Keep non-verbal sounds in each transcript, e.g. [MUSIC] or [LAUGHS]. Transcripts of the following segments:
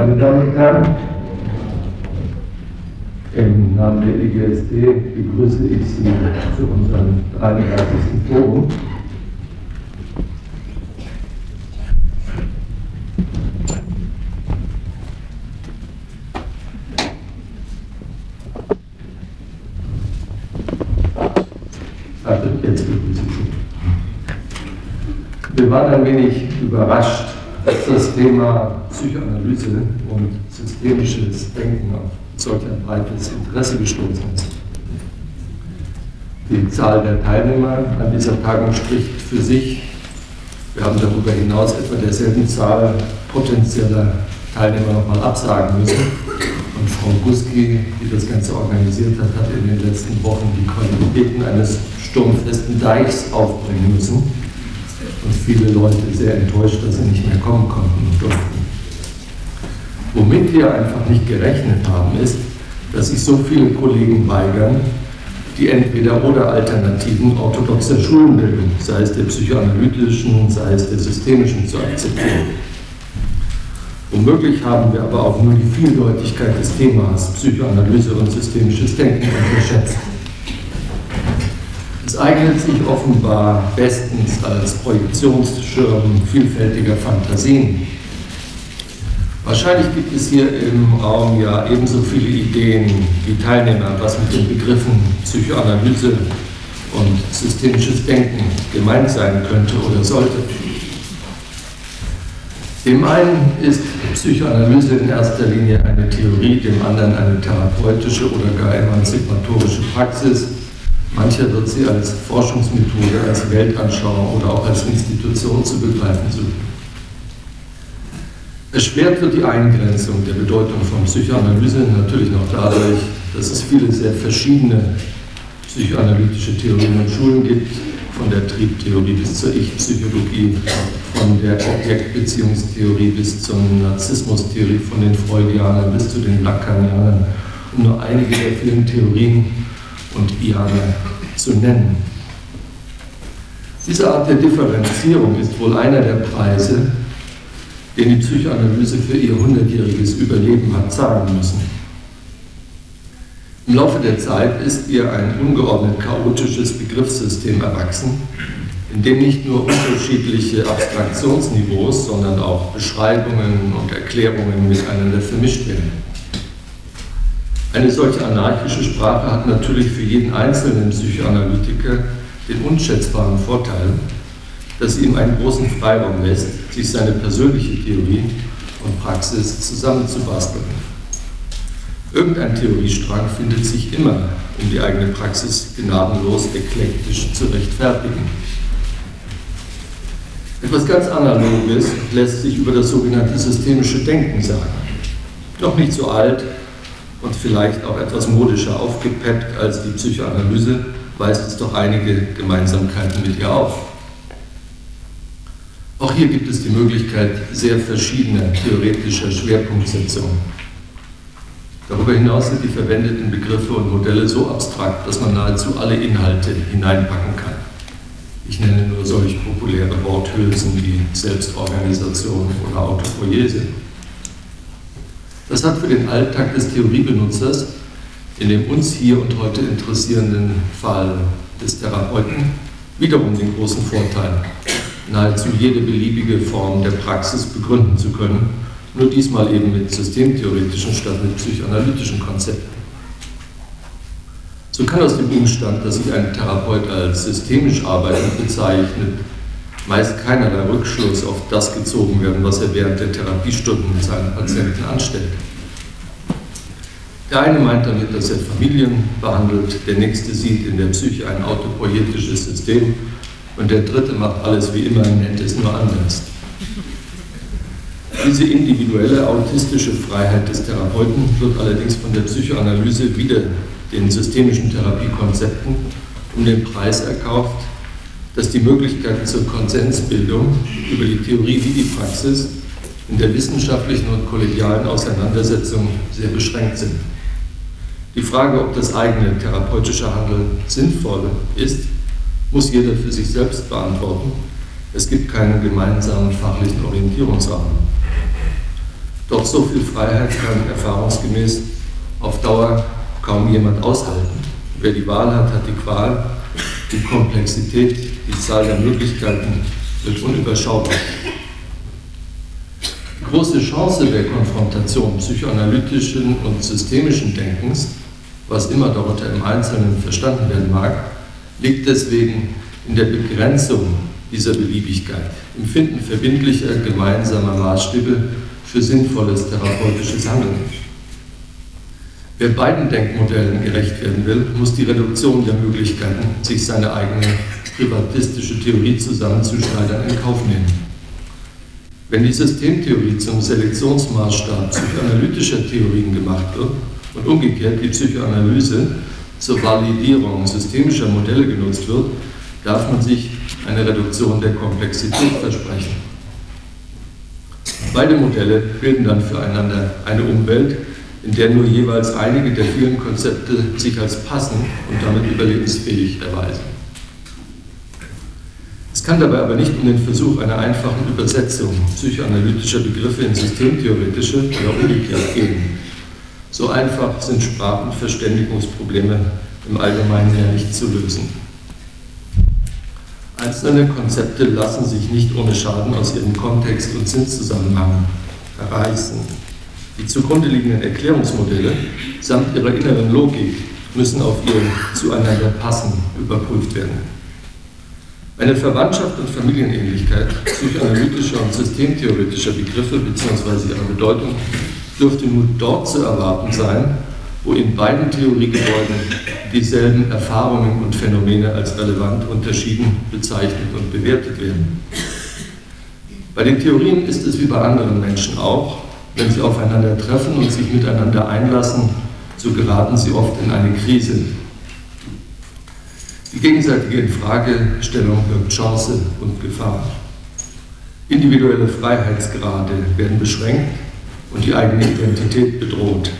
Meine Damen und Herren, im Namen der IGSD begrüße ich Sie zu unserem 33. Forum. Also jetzt begrüße ich Sie. Wir waren ein wenig überrascht, das Thema Psychoanalyse und systemisches Denken auf solch ein breites Interesse gestoßen ist. Die Zahl der Teilnehmer an dieser Tagung spricht für sich. Wir haben darüber hinaus etwa derselben Zahl potenzieller Teilnehmer nochmal absagen müssen. Und Frau Guski, die das Ganze organisiert hat, hat in den letzten Wochen die Qualitäten eines sturmfesten Deichs aufbringen müssen. Und viele Leute sehr enttäuscht, dass sie nicht mehr kommen konnten und durften. Womit wir einfach nicht gerechnet haben, ist, dass sich so viele Kollegen weigern, die entweder oder Alternativen orthodoxer Schulenbildung, sei es der psychoanalytischen, sei es der systemischen, zu akzeptieren. Womöglich haben wir aber auch nur die Vieldeutigkeit des Themas Psychoanalyse und systemisches Denken unterschätzt. Es eignet sich offenbar bestens als Projektionsschirm vielfältiger Fantasien Wahrscheinlich gibt es hier im Raum ja ebenso viele Ideen wie Teilnehmer, was mit den Begriffen Psychoanalyse und systemisches Denken gemeint sein könnte oder sollte. Dem einen ist Psychoanalyse in erster Linie eine Theorie, dem anderen eine therapeutische oder gar emanzipatorische Praxis. Mancher wird sie als Forschungsmethode, als Weltanschauung oder auch als Institution zu begreifen suchen. Erschwert wird die Eingrenzung der Bedeutung von Psychoanalyse natürlich noch dadurch, dass es viele sehr verschiedene psychoanalytische Theorien und Schulen gibt, von der Triebtheorie bis zur Ich-Psychologie, von der Objektbeziehungstheorie bis zur Narzissmustheorie, von den Freudianern bis zu den Lacanianern, um nur einige der vielen Theorien und Iane zu nennen. Diese Art der Differenzierung ist wohl einer der Preise, den die Psychoanalyse für ihr hundertjähriges Überleben hat zahlen müssen. Im Laufe der Zeit ist ihr ein ungeordnet chaotisches Begriffssystem erwachsen, in dem nicht nur unterschiedliche Abstraktionsniveaus, sondern auch Beschreibungen und Erklärungen miteinander vermischt werden. Eine solche anarchische Sprache hat natürlich für jeden einzelnen Psychoanalytiker den unschätzbaren Vorteil, dass sie ihm einen großen Freiraum lässt, sich seine persönliche Theorie und Praxis zusammenzubasteln. Irgendein Theoriestrang findet sich immer, um die eigene Praxis gnadenlos eklektisch zu rechtfertigen. Etwas ganz Analoges lässt sich über das sogenannte systemische Denken sagen. Noch nicht so alt und vielleicht auch etwas modischer aufgepeppt als die Psychoanalyse, weist es doch einige Gemeinsamkeiten mit ihr auf. Auch hier gibt es die Möglichkeit sehr verschiedener theoretischer Schwerpunktsetzungen. Darüber hinaus sind die verwendeten Begriffe und Modelle so abstrakt, dass man nahezu alle Inhalte hineinpacken kann. Ich nenne nur solch populäre Worthülsen wie Selbstorganisation oder Autopoiese. Das hat für den Alltag des Theoriebenutzers in dem uns hier und heute interessierenden Fall des Therapeuten wiederum den großen Vorteil, nahezu jede beliebige Form der Praxis begründen zu können, nur diesmal eben mit systemtheoretischen statt mit psychoanalytischen Konzepten. So kann aus dem Umstand, dass sich ein Therapeut als systemisch arbeitend bezeichnet, meist keinerlei Rückschluss auf das gezogen werden, was er während der Therapiestunden mit seinen Patienten anstellt. Der eine meint damit, dass er Familien behandelt, der nächste sieht in der Psyche ein autopoietisches System und der dritte macht alles wie immer, nennt es nur anders. Diese individuelle autistische Freiheit des Therapeuten wird allerdings von der Psychoanalyse wieder den systemischen Therapiekonzepten um den Preis erkauft, dass die Möglichkeiten zur Konsensbildung über die Theorie wie die Praxis in der wissenschaftlichen und kollegialen Auseinandersetzung sehr beschränkt sind. Die Frage, ob das eigene therapeutische Handeln sinnvoll ist, muss jeder für sich selbst beantworten. Es gibt keinen gemeinsamen fachlichen Orientierungsrahmen. Doch so viel Freiheit kann erfahrungsgemäß auf Dauer kaum jemand aushalten. Wer die Wahl hat, hat die Qual. Die Komplexität, die Zahl der Möglichkeiten wird unüberschaubar. Die große Chance der Konfrontation psychoanalytischen und systemischen Denkens, was immer darunter im Einzelnen verstanden werden mag, liegt deswegen in der Begrenzung dieser Beliebigkeit, im Finden verbindlicher gemeinsamer Maßstäbe für sinnvolles therapeutisches Handeln. Wer beiden Denkmodellen gerecht werden will, muss die Reduktion der Möglichkeiten, sich seine eigene privatistische Theorie zusammenzuschneidern, in Kauf nehmen. Wenn die Systemtheorie zum Selektionsmaßstab psychoanalytischer Theorien gemacht wird und umgekehrt die Psychoanalyse zur Validierung systemischer Modelle genutzt wird, darf man sich eine Reduktion der Komplexität versprechen. Beide Modelle bilden dann füreinander eine Umwelt, in der nur jeweils einige der vielen Konzepte sich als passend und damit überlebensfähig erweisen. Es kann dabei aber nicht um den Versuch einer einfachen Übersetzung psychoanalytischer Begriffe in systemtheoretische oder umgekehrt gehen. So einfach sind Sprach- und Verständigungsprobleme im Allgemeinen ja nicht zu lösen. Einzelne Konzepte lassen sich nicht ohne Schaden aus ihrem Kontext und Sinnzusammenhang erreißen. Die zugrunde liegenden Erklärungsmodelle samt ihrer inneren Logik müssen auf ihr zueinander passen überprüft werden. Eine Verwandtschaft und Familienähnlichkeit psychoanalytischer und systemtheoretischer Begriffe bzw. ihrer Bedeutung dürfte nur dort zu erwarten sein, wo in beiden Theoriegebäuden dieselben Erfahrungen und Phänomene als relevant unterschieden, bezeichnet und bewertet werden. Bei den Theorien ist es wie bei anderen Menschen auch, wenn sie aufeinander treffen und sich miteinander einlassen, so geraten sie oft in eine Krise. Die gegenseitige Infragestellung birgt Chance und Gefahr. Individuelle Freiheitsgrade werden beschränkt und die eigene Identität bedroht.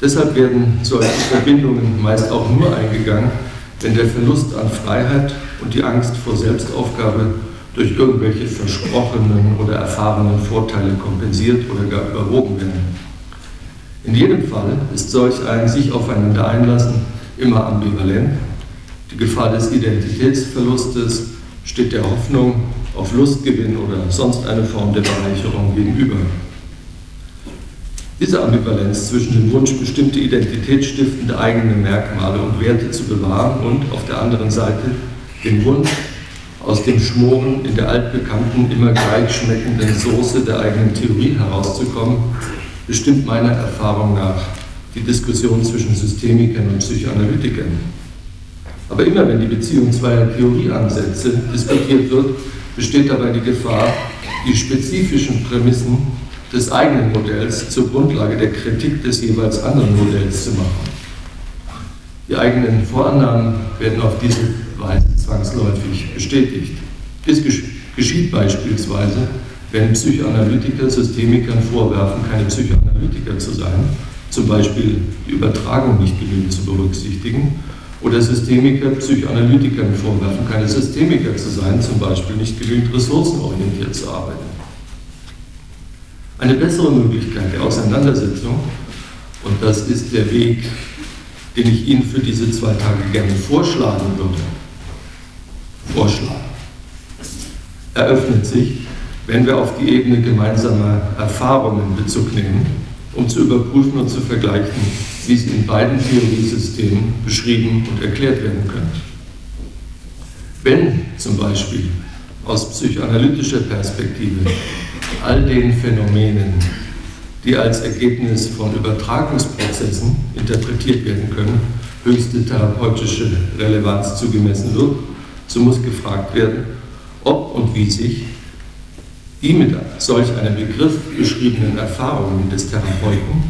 Deshalb werden solche Verbindungen meist auch nur eingegangen, wenn der Verlust an Freiheit und die Angst vor Selbstaufgabe durch irgendwelche versprochenen oder erfahrenen Vorteile kompensiert oder gar überwogen werden. In jedem Fall ist solch ein sich aufeinander einlassen immer ambivalent. Die Gefahr des Identitätsverlustes steht der Hoffnung auf Lustgewinn oder sonst eine Form der Bereicherung gegenüber. Diese Ambivalenz zwischen dem Wunsch, bestimmte identitätsstiftende eigene Merkmale und Werte zu bewahren und auf der anderen Seite den Wunsch, aus dem Schmoren in der altbekannten, immer gleich schmeckenden Soße der eigenen Theorie herauszukommen, bestimmt meiner Erfahrung nach die Diskussion zwischen Systemikern und Psychoanalytikern. Aber immer wenn die Beziehung zweier Theorieansätze diskutiert wird, besteht dabei die Gefahr, die spezifischen Prämissen des eigenen Modells zur Grundlage der Kritik des jeweils anderen Modells zu machen. Die eigenen Vorannahmen werden auf diese Weise zwangsläufig bestätigt. Dies geschieht beispielsweise, wenn Psychoanalytiker Systemikern vorwerfen, keine Psychoanalytiker zu sein, zum Beispiel die Übertragung nicht genügend zu berücksichtigen, oder Systemiker Psychoanalytikern vorwerfen, keine Systemiker zu sein, zum Beispiel nicht genügend ressourcenorientiert zu arbeiten. Eine bessere Möglichkeit der Auseinandersetzung, und das ist der Weg, den ich Ihnen für diese zwei Tage gerne vorschlagen würde, vorschlagen, eröffnet sich, wenn wir auf die Ebene gemeinsamer Erfahrungen Bezug nehmen, um zu überprüfen und zu vergleichen, wie sie in beiden Theoriesystemen beschrieben und erklärt werden können. Wenn zum Beispiel aus psychoanalytischer Perspektive all den Phänomenen, die als Ergebnis von Übertragungsprozessen interpretiert werden können, höchste therapeutische Relevanz zugemessen wird, so muss gefragt werden, ob und wie sich die mit solch einem Begriff beschriebenen Erfahrungen des Therapeuten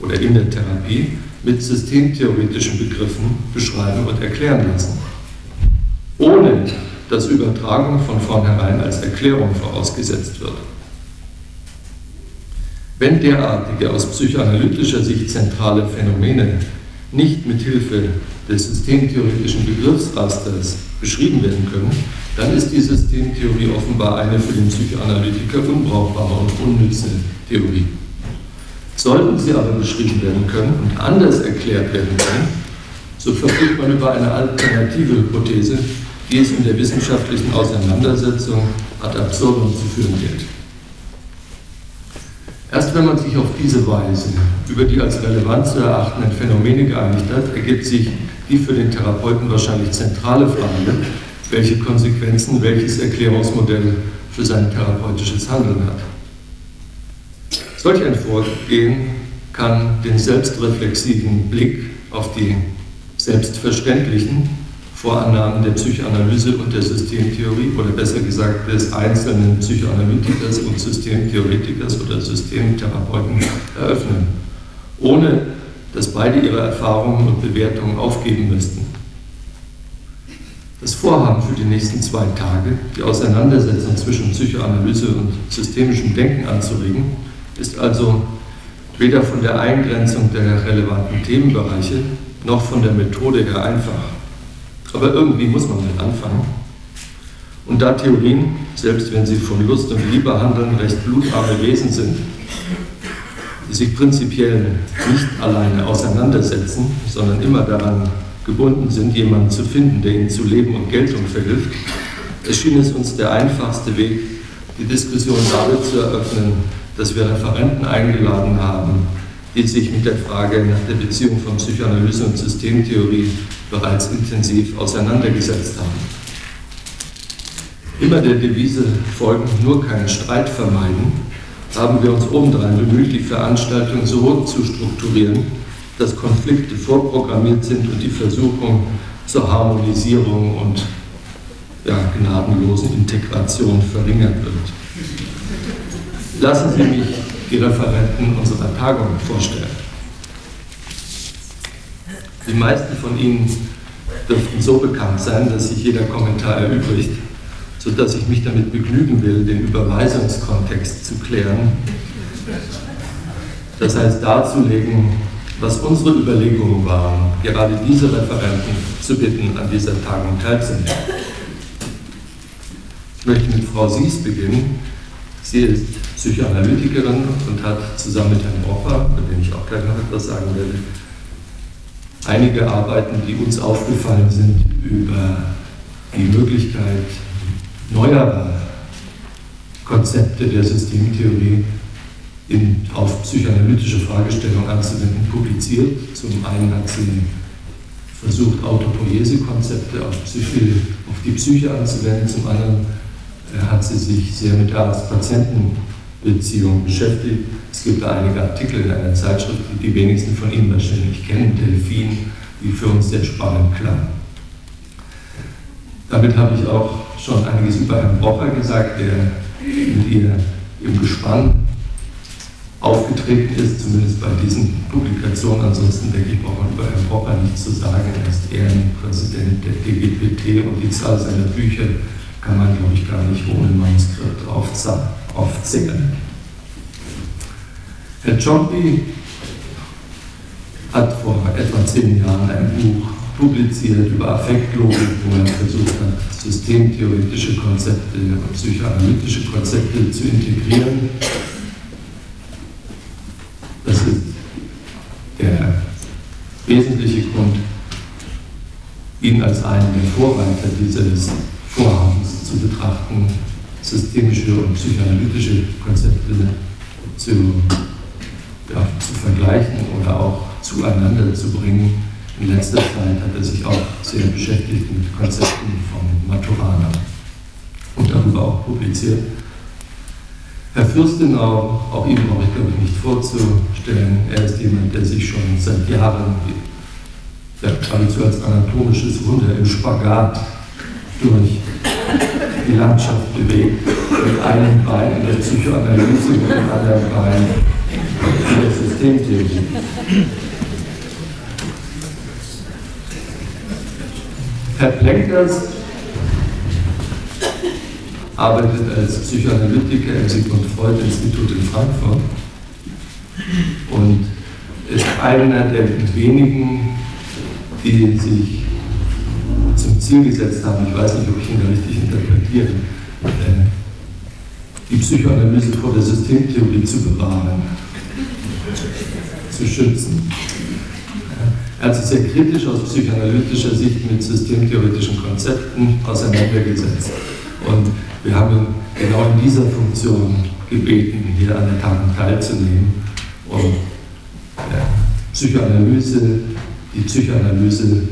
oder in der Therapie mit systemtheoretischen Begriffen beschreiben und erklären lassen, ohne dass Übertragung von vornherein als Erklärung vorausgesetzt wird. Wenn derartige aus psychoanalytischer Sicht zentrale Phänomene nicht mit Hilfe des systemtheoretischen Begriffsrasters beschrieben werden können, dann ist die Systemtheorie offenbar eine für den Psychoanalytiker unbrauchbare und unnütze Theorie. Sollten sie aber beschrieben werden können und anders erklärt werden können, so verfügt man über eine alternative Hypothese, die es in der wissenschaftlichen Auseinandersetzung ad absurdum zu führen gilt. Erst wenn man sich auf diese Weise über die als relevant zu erachtenden Phänomene geeinigt hat, ergibt sich die für den Therapeuten wahrscheinlich zentrale Frage, welche Konsequenzen welches Erklärungsmodell für sein therapeutisches Handeln hat. Solch ein Vorgehen kann den selbstreflexiven Blick auf die selbstverständlichen Vorannahmen der Psychoanalyse und der Systemtheorie oder besser gesagt des einzelnen Psychoanalytikers und Systemtheoretikers oder Systemtherapeuten eröffnen, ohne dass beide ihre Erfahrungen und Bewertungen aufgeben müssten. Das Vorhaben für die nächsten zwei Tage, die Auseinandersetzung zwischen Psychoanalyse und systemischem Denken anzuregen, ist also weder von der Eingrenzung der relevanten Themenbereiche noch von der Methode her einfach. Aber irgendwie muss man mit anfangen. Und da Theorien, selbst wenn sie von Lust und Liebe handeln, recht blutarme Wesen sind, sich prinzipiell nicht alleine auseinandersetzen, sondern immer daran gebunden sind, jemanden zu finden, der ihnen zu Leben und Geltung verhilft, erschien es uns der einfachste Weg, die Diskussion damit zu eröffnen, dass wir Referenten eingeladen haben, die sich mit der Frage nach der Beziehung von Psychoanalyse und Systemtheorie bereits intensiv auseinandergesetzt haben. Immer der Devise folgen, nur keinen Streit vermeiden, haben wir uns obendrein bemüht, die Veranstaltung so zu strukturieren, dass Konflikte vorprogrammiert sind und die Versuchung zur Harmonisierung und ja, gnadenlosen Integration verringert wird. Lassen Sie mich die Referenten unserer Tagung vorstellen. Die meisten von Ihnen dürften so bekannt sein, dass sich jeder Kommentar erübrigt, sodass ich mich damit begnügen will, den Überweisungskontext zu klären. Das heißt darzulegen, was unsere Überlegungen waren, gerade diese Referenten zu bitten, an dieser Tagung teilzunehmen. Ich möchte mit Frau Sies beginnen. Sie ist Psychoanalytikerin und hat zusammen mit Herrn Bropper, über den ich auch gleich noch etwas sagen werde, einige Arbeiten, die uns aufgefallen sind, über die Möglichkeit neuerer Konzepte der Systemtheorie in, auf psychoanalytische Fragestellungen anzuwenden, publiziert. Zum einen hat sie versucht, Autopoiese-Konzepte auf, auf die Psyche anzuwenden, zum anderen äh, hat sie sich sehr mit der Arzt-Patienten-Beziehung beschäftigt. Es gibt da einige Artikel in einer Zeitschrift, die die wenigsten von Ihnen wahrscheinlich kennen, Delphin, die für uns sehr spannend klang. Damit habe ich auch schon einiges über Herrn Brocher gesagt, der mit ihr im Gespann aufgetreten ist, zumindest bei diesen Publikationen. Ansonsten denke ich, braucht man über Herrn Brocher nichts zu sagen. Er ist Ehrenpräsident der DGPT und die Zahl seiner Bücher kann man, glaube ich, gar nicht ohne Manuskript aufzählen. Herr Ciompi hat vor etwa zehn Jahren ein Buch publiziert über Affektlogik, wo er versucht hat, systemtheoretische Konzepte und psychoanalytische Konzepte zu integrieren. Das ist der wesentliche Grund, ihn als einen der Vorreiter dieses Vorhabens zu betrachten, systemische und psychoanalytische Konzepte zu, ja, zu vergleichen oder auch zueinander zu bringen. In letzter Zeit hat er sich auch sehr beschäftigt mit Konzepten von Maturana und darüber auch publiziert. Herr Fürstenau, auch ihn brauche ich glaube ich nicht vorzustellen, er ist jemand, der sich schon seit Jahren ja, geradezu als anatomisches Wunder im Spagat durch die Landschaft bewegt, mit einem Bein in der Psychoanalyse und dem anderen Bein in der Systemtheorie. Herr Plenkers arbeitet als Psychoanalytiker im Sigmund Freud Institut in Frankfurt und ist einer der wenigen, die sich zum Ziel gesetzt haben, ich weiß nicht, ob ich ihn da richtig interpretiere, äh, die Psychoanalyse vor der Systemtheorie zu bewahren. zu schützen. Sich sehr kritisch aus psychoanalytischer Sicht mit systemtheoretischen Konzepten auseinandergesetzt. Und wir haben ihn genau in dieser Funktion gebeten, hier an der Tagung teilzunehmen und ja, Psychoanalyse, die Psychoanalyse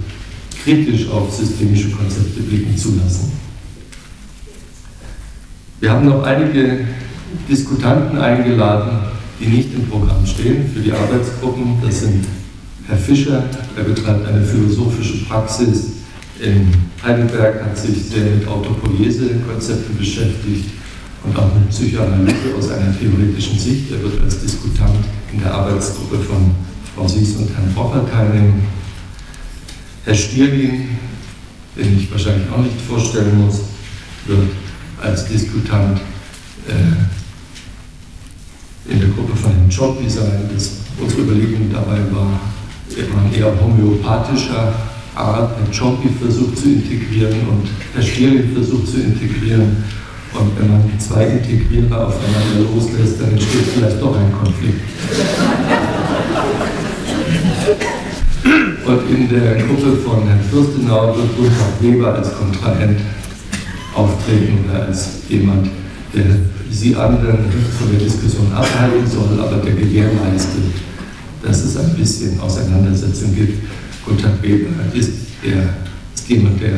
kritisch auf systemische Konzepte blicken zu lassen. Wir haben noch einige Diskutanten eingeladen, die nicht im Programm stehen für die Arbeitsgruppen. Das sind Herr Fischer, er betreibt eine philosophische Praxis in Heidelberg, hat sich sehr mit Autopoiese-Konzepten beschäftigt und auch mit Psychoanalyse aus einer theoretischen Sicht. Er wird als Diskutant in der Arbeitsgruppe von Frau Sies und Herrn Brocher teilnehmen. Herr Stierlin, den ich wahrscheinlich auch nicht vorstellen muss, wird als Diskutant äh, in der Gruppe von Herrn Choppy sein. Das, unsere Überlegung dabei war, waren eher homöopathischer Art. Herr Choppy versucht zu integrieren und Herr Stierlin versucht zu integrieren. Und wenn man die zwei Integrierer aufeinander loslässt, dann entsteht vielleicht doch ein Konflikt. Und in der Gruppe von Herrn Fürstenau wird Gunther Weber als Kontrahent auftreten oder als jemand, der Sie anderen von der Diskussion abhalten soll, aber der gewährleistet, dass es ein bisschen Auseinandersetzung gibt. Gunther Weber ist, der, ist jemand, der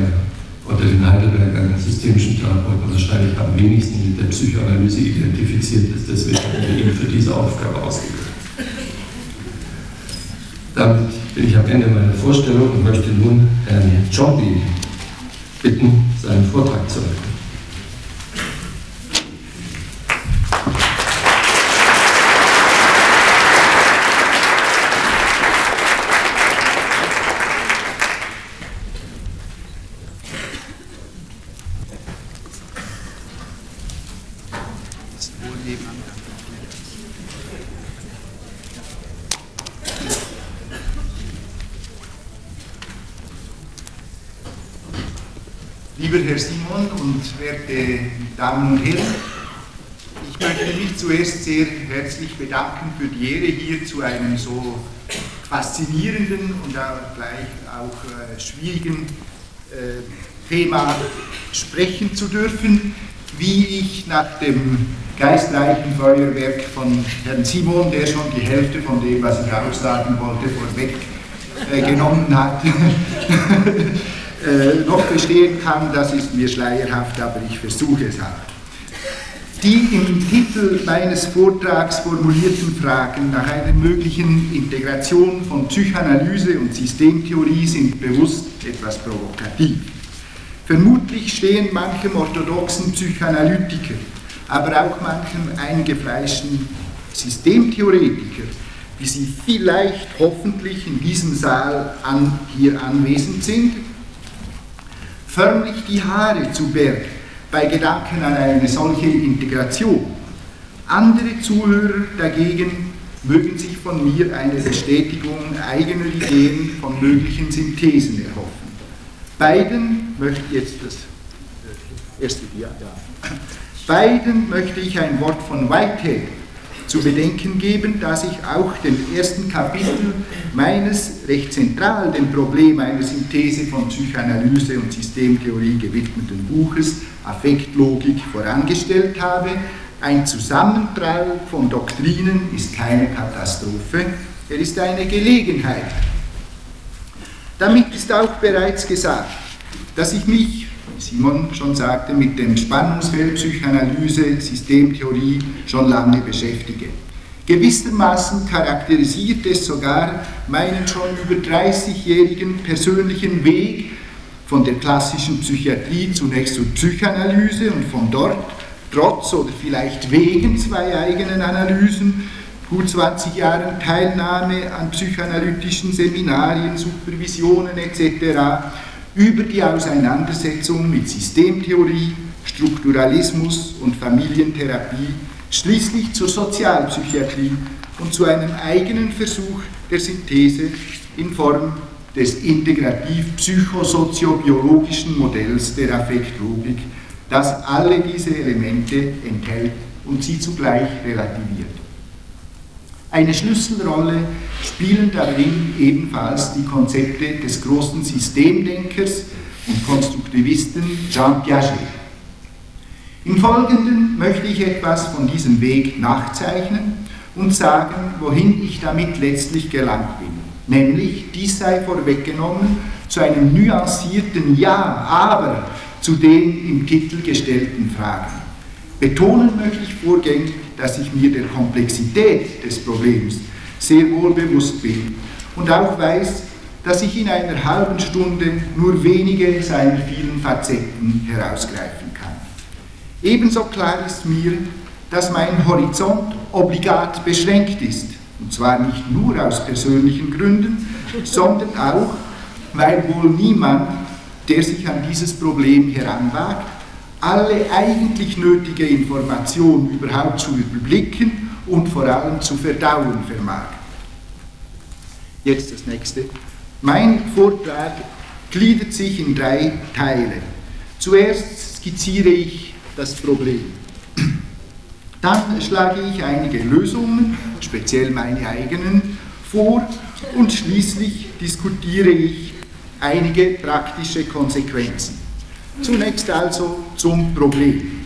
unter den Heidelbergern systemischen Therapeuten wahrscheinlich am wenigsten mit der Psychoanalyse identifiziert ist. Deswegen haben wir ihn für diese Aufgabe ausgewählt. Damit bin ich am Ende meiner Vorstellung und möchte nun Herrn Chombi bitten, seinen Vortrag zu halten. Damen und Herren, ich möchte mich zuerst sehr herzlich bedanken für die Ehre, hier zu einem so faszinierenden und auch gleich auch äh, schwierigen äh, Thema sprechen zu dürfen, wie ich nach dem geistreichen Feuerwerk von Herrn Simon, der schon die Hälfte von dem, was ich auch sagen wollte, vorweg äh, hat, [LAUGHS] äh, noch bestehen kann, das ist mir schleierhaft, aber ich versuche es halt. Die im Titel meines Vortrags formulierten Fragen nach einer möglichen Integration von Psychoanalyse und Systemtheorie sind bewusst etwas provokativ. Vermutlich stehen manchem orthodoxen Psychoanalytiker, aber auch manchem eingefleischten Systemtheoretiker, wie sie vielleicht hoffentlich in diesem Saal an, hier anwesend sind, förmlich die Haare zu Berg bei Gedanken an eine solche Integration. Andere Zuhörer dagegen mögen sich von mir eine Bestätigung eigener Ideen von möglichen Synthesen erhoffen. Beiden möchte jetzt das äh, erste. Beiden möchte ich ein Wort von Whitehead zu bedenken geben, dass ich auch dem ersten Kapitel meines recht zentral dem Problem einer Synthese von Psychoanalyse und Systemtheorie gewidmeten Buches Affektlogik vorangestellt habe. Ein Zusammenprall von Doktrinen ist keine Katastrophe, er ist eine Gelegenheit. Damit ist auch bereits gesagt, dass ich mich Simon schon sagte, mit dem Spannungsfeld Psychoanalyse, Systemtheorie schon lange beschäftige. Gewissermaßen charakterisiert es sogar meinen schon über 30-jährigen persönlichen Weg von der klassischen Psychiatrie zunächst zur Psychoanalyse und von dort, trotz oder vielleicht wegen zwei eigenen Analysen, gut 20 Jahren Teilnahme an psychoanalytischen Seminarien, Supervisionen etc., über die Auseinandersetzung mit Systemtheorie, Strukturalismus und Familientherapie, schließlich zur Sozialpsychiatrie und zu einem eigenen Versuch der Synthese in Form des integrativ-psychosoziobiologischen Modells der Affektlogik, das alle diese Elemente enthält und sie zugleich relativiert. Eine Schlüsselrolle spielen darin ebenfalls die Konzepte des großen Systemdenkers und Konstruktivisten Jean Piaget. Im Folgenden möchte ich etwas von diesem Weg nachzeichnen und sagen, wohin ich damit letztlich gelangt bin. Nämlich, dies sei vorweggenommen, zu einem nuancierten Ja, aber zu den im Titel gestellten Fragen. Betonen möchte ich vorgängig, dass ich mir der Komplexität des Problems sehr wohl bewusst bin und auch weiß, dass ich in einer halben Stunde nur wenige seiner vielen Facetten herausgreifen kann. Ebenso klar ist mir, dass mein Horizont obligat beschränkt ist, und zwar nicht nur aus persönlichen Gründen, sondern auch, weil wohl niemand, der sich an dieses Problem heranwagt, alle eigentlich nötige Informationen überhaupt zu überblicken und vor allem zu verdauen vermag. Jetzt das nächste. Mein Vortrag gliedert sich in drei Teile. Zuerst skizziere ich das Problem. Dann schlage ich einige Lösungen, speziell meine eigenen, vor und schließlich diskutiere ich einige praktische Konsequenzen. Zunächst also zum Problem.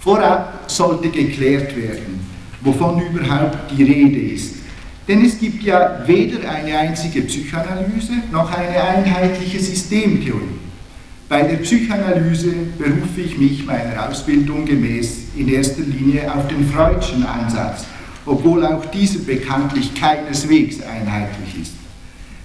Vorab sollte geklärt werden, wovon überhaupt die Rede ist. Denn es gibt ja weder eine einzige Psychoanalyse noch eine einheitliche Systemtheorie. Bei der Psychoanalyse berufe ich mich meiner Ausbildung gemäß in erster Linie auf den Freudschen Ansatz, obwohl auch dieser bekanntlich keineswegs einheitlich ist.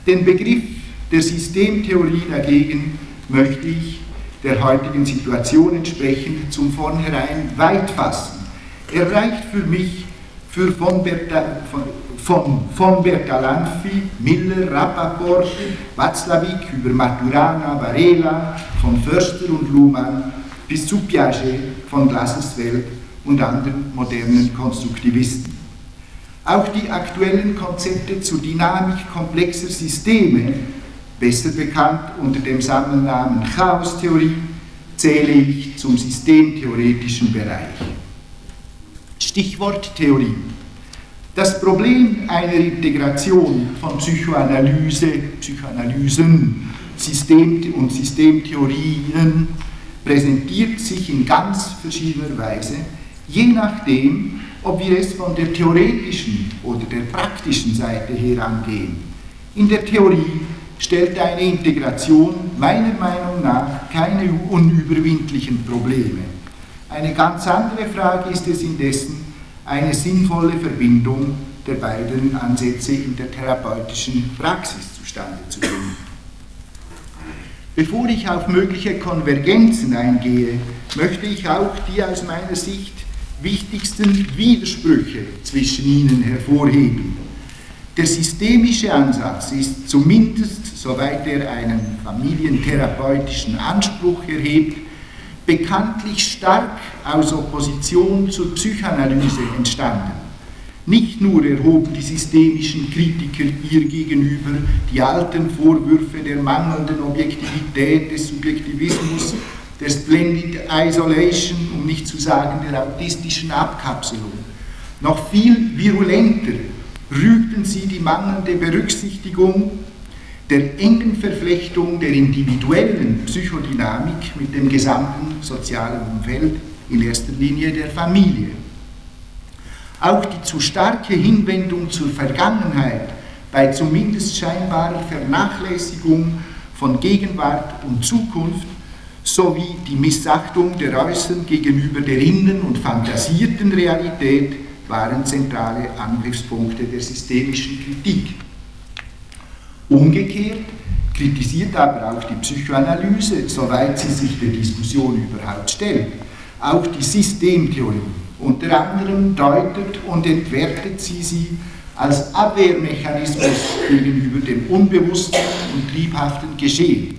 Den Begriff der Systemtheorie dagegen möchte ich der heutigen Situation entsprechend zum Vornherein weit fassen. Er reicht für mich für von, Berta, von, von, von Bertalanffy, Miller, Rappaport, Watzlawick über Maturana, Varela, von Förster und Luhmann bis zu Piaget von Glasensfeld und anderen modernen Konstruktivisten. Auch die aktuellen Konzepte zur Dynamik komplexer Systeme besser bekannt unter dem Sammelnamen Chaostheorie, zähle ich zum systemtheoretischen Bereich. Stichwort Theorie. Das Problem einer Integration von Psychoanalyse, Psychoanalysen System und Systemtheorien präsentiert sich in ganz verschiedener Weise, je nachdem, ob wir es von der theoretischen oder der praktischen Seite her angehen. In der Theorie stellt eine Integration meiner Meinung nach keine unüberwindlichen Probleme. Eine ganz andere Frage ist es indessen, eine sinnvolle Verbindung der beiden Ansätze in der therapeutischen Praxis zustande zu bringen. Bevor ich auf mögliche Konvergenzen eingehe, möchte ich auch die aus meiner Sicht wichtigsten Widersprüche zwischen ihnen hervorheben. Der systemische Ansatz ist zumindest, soweit er einen familientherapeutischen Anspruch erhebt, bekanntlich stark aus Opposition zur Psychoanalyse entstanden. Nicht nur erhoben die systemischen Kritiker ihr gegenüber die alten Vorwürfe der mangelnden Objektivität des Subjektivismus, der Splendid Isolation, um nicht zu sagen der autistischen Abkapselung. Noch viel virulenter rügten sie die mangelnde Berücksichtigung der engen Verflechtung der individuellen Psychodynamik mit dem gesamten sozialen Umfeld, in erster Linie der Familie. Auch die zu starke Hinwendung zur Vergangenheit bei zumindest scheinbarer Vernachlässigung von Gegenwart und Zukunft sowie die Missachtung der Äußeren gegenüber der innen- und fantasierten Realität waren zentrale Angriffspunkte der systemischen Kritik. Umgekehrt kritisiert aber auch die Psychoanalyse, soweit sie sich der Diskussion überhaupt stellt, auch die Systemtheorie. Unter anderem deutet und entwertet sie sie als Abwehrmechanismus gegenüber dem unbewussten und triebhaften Geschehen.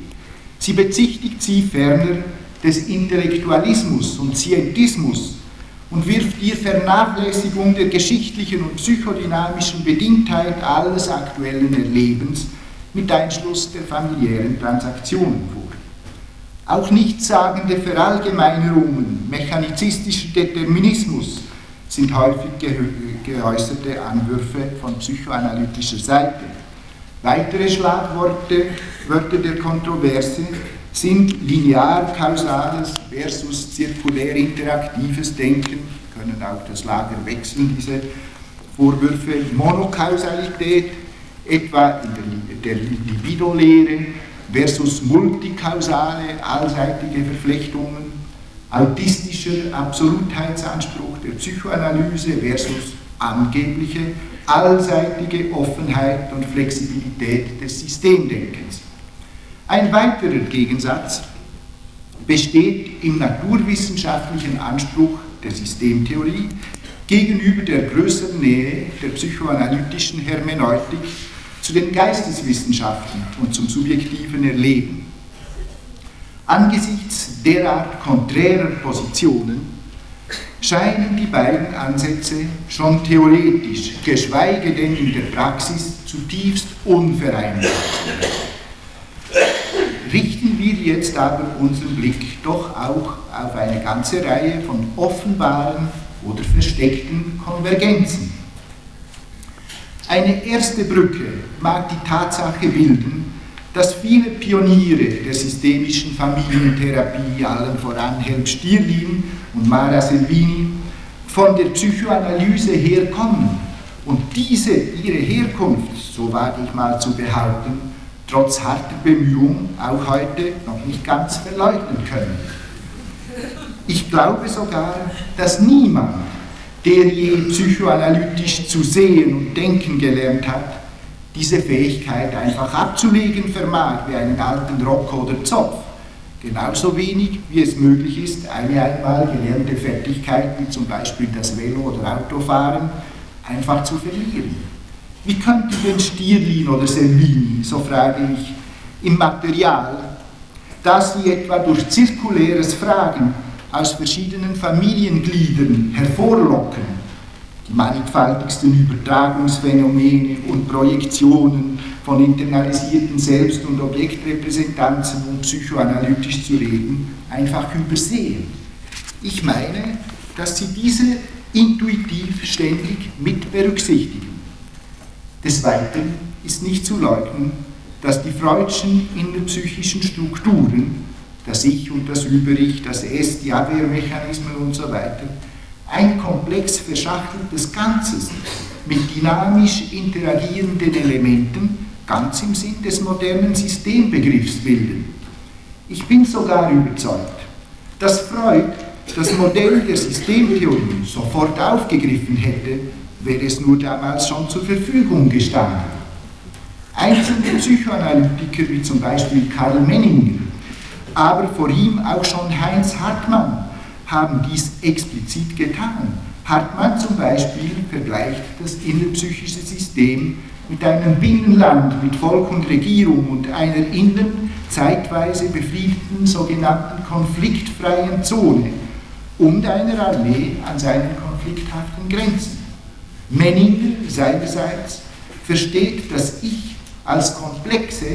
Sie bezichtigt sie ferner des Intellektualismus und Scientismus und wirft ihr Vernachlässigung der geschichtlichen und psychodynamischen Bedingtheit alles aktuellen Erlebens mit Einschluss der familiären Transaktionen vor. Auch nichtssagende Verallgemeinerungen, mechanizistischer Determinismus, sind häufig geäußerte Anwürfe von psychoanalytischer Seite. Weitere Schlagworte Wörter der Kontroverse sind linear-kausales versus zirkulär-interaktives Denken, können auch das Lager wechseln, diese Vorwürfe, Monokausalität, etwa in der, der Libido-Lehre, versus multikausale, allseitige Verflechtungen, autistischer Absolutheitsanspruch der Psychoanalyse versus angebliche allseitige Offenheit und Flexibilität des Systemdenkens. Ein weiterer Gegensatz besteht im naturwissenschaftlichen Anspruch der Systemtheorie gegenüber der größeren Nähe der psychoanalytischen Hermeneutik zu den Geisteswissenschaften und zum subjektiven Erleben. Angesichts derart konträrer Positionen scheinen die beiden Ansätze schon theoretisch, geschweige denn in der Praxis, zutiefst unvereinbar zu sein. Wir jetzt aber unseren Blick doch auch auf eine ganze Reihe von offenbaren oder versteckten Konvergenzen. Eine erste Brücke mag die Tatsache bilden, dass viele Pioniere der systemischen Familientherapie, allen voran Helm Stierlin und Mara Selvini, von der Psychoanalyse herkommen und diese ihre Herkunft, so wage ich mal zu behaupten, trotz harter Bemühungen auch heute noch nicht ganz verleugnen können. Ich glaube sogar, dass niemand der je psychoanalytisch zu sehen und denken gelernt hat, diese Fähigkeit einfach abzulegen vermag wie einen alten Rock oder Zopf. Genauso wenig wie es möglich ist, eine einmal gelernte Fertigkeit, wie zum Beispiel das Velo- oder Autofahren, einfach zu verlieren. Wie könnte denn Stierlin oder Selvini, so frage ich, im Material, das sie etwa durch zirkuläres Fragen aus verschiedenen Familiengliedern hervorlocken, die mannigfaltigsten Übertragungsphänomene und Projektionen von internalisierten Selbst- und Objektrepräsentanzen, um psychoanalytisch zu reden, einfach übersehen. Ich meine, dass sie diese intuitiv ständig mit berücksichtigen. Des Weiteren ist nicht zu leugnen, dass die freudschen innerpsychischen Strukturen das Ich und das Über-Ich, das Es, die Abwehrmechanismen und so weiter, ein komplex verschachteltes Ganzes mit dynamisch interagierenden Elementen ganz im Sinn des modernen Systembegriffs bilden. Ich bin sogar überzeugt, dass Freud das Modell der Systemtheorie sofort aufgegriffen hätte, wäre es nur damals schon zur Verfügung gestanden. Einzelne Psychoanalytiker wie zum Beispiel Karl Menninger aber vor ihm auch schon Heinz Hartmann haben dies explizit getan. Hartmann zum Beispiel vergleicht das innerpsychische System mit einem Binnenland mit Volk und Regierung und einer innen zeitweise befriedeten sogenannten konfliktfreien Zone und einer Armee an seinen konflikthaften Grenzen. Menninger seinerseits versteht das Ich als komplexe,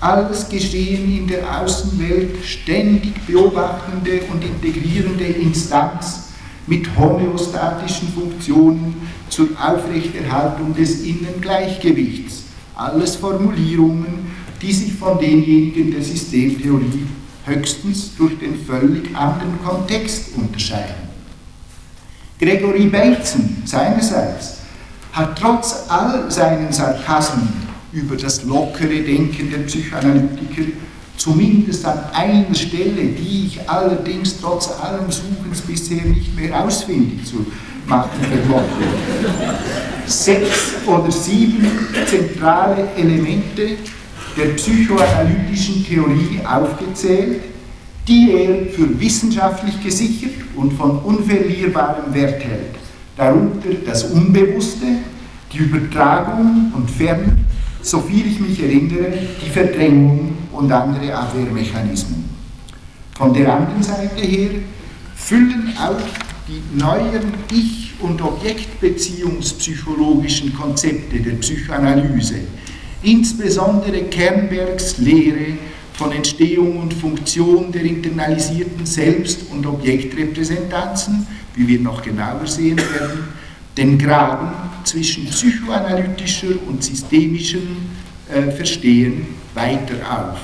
alles Geschehen in der Außenwelt ständig beobachtende und integrierende Instanz mit homöostatischen Funktionen zur Aufrechterhaltung des Innengleichgewichts. Alles Formulierungen, die sich von denjenigen der Systemtheorie höchstens durch den völlig anderen Kontext unterscheiden. Gregory Bateson seinerseits hat trotz all seinen Sarkasmen über das lockere Denken der Psychoanalytiker, zumindest an einer Stelle, die ich allerdings trotz allem Suchens bisher nicht mehr ausfindig zu machen vermochte. Sechs oder sieben zentrale Elemente der psychoanalytischen Theorie aufgezählt, die er für wissenschaftlich gesichert und von unverlierbarem Wert hält. Darunter das Unbewusste, die Übertragung und ferner soviel ich mich erinnere, die Verdrängung und andere Abwehrmechanismen. Von der anderen Seite her füllen auch die neuen Ich- und Objektbeziehungspsychologischen Konzepte der Psychoanalyse, insbesondere Kernbergs Lehre von Entstehung und Funktion der internalisierten Selbst- und Objektrepräsentanzen, wie wir noch genauer sehen werden, den Graben zwischen psychoanalytischer und systemischem äh, Verstehen weiter auf.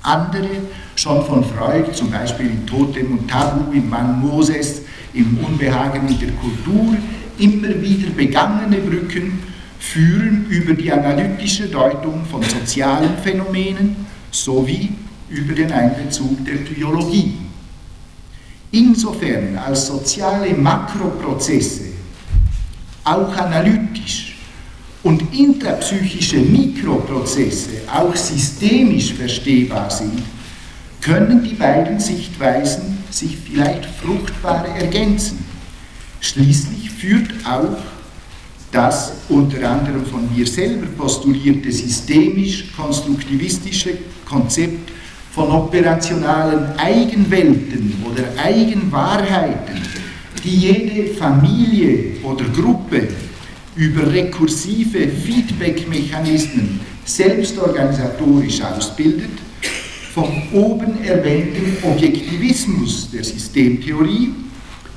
Andere, schon von Freud, zum Beispiel in Totem und Tabu, im Mann Moses, im Unbehagen in der Kultur, immer wieder begangene Brücken führen über die analytische Deutung von sozialen Phänomenen sowie über den Einbezug der Biologie. Insofern als soziale Makroprozesse auch analytisch und intrapsychische Mikroprozesse auch systemisch verstehbar sind, können die beiden Sichtweisen sich vielleicht fruchtbar ergänzen. Schließlich führt auch das unter anderem von mir selber postulierte systemisch-konstruktivistische Konzept von operationalen Eigenwelten oder Eigenwahrheiten, die jede Familie oder Gruppe über rekursive Feedback-Mechanismen selbstorganisatorisch ausbildet, vom oben erwähnten Objektivismus der Systemtheorie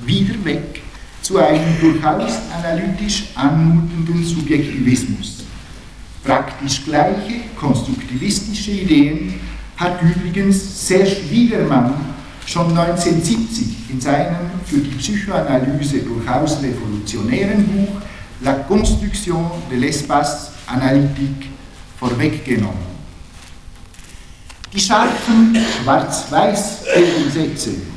wieder weg zu einem durchaus analytisch anmutenden Subjektivismus. Praktisch gleiche konstruktivistische Ideen hat übrigens Serge Wiedermann schon 1970 in seinem für die Psychoanalyse durchaus revolutionären Buch La construction de l'espace analytique vorweggenommen. Die scharfen Schwarz-Weiß-Gegensätze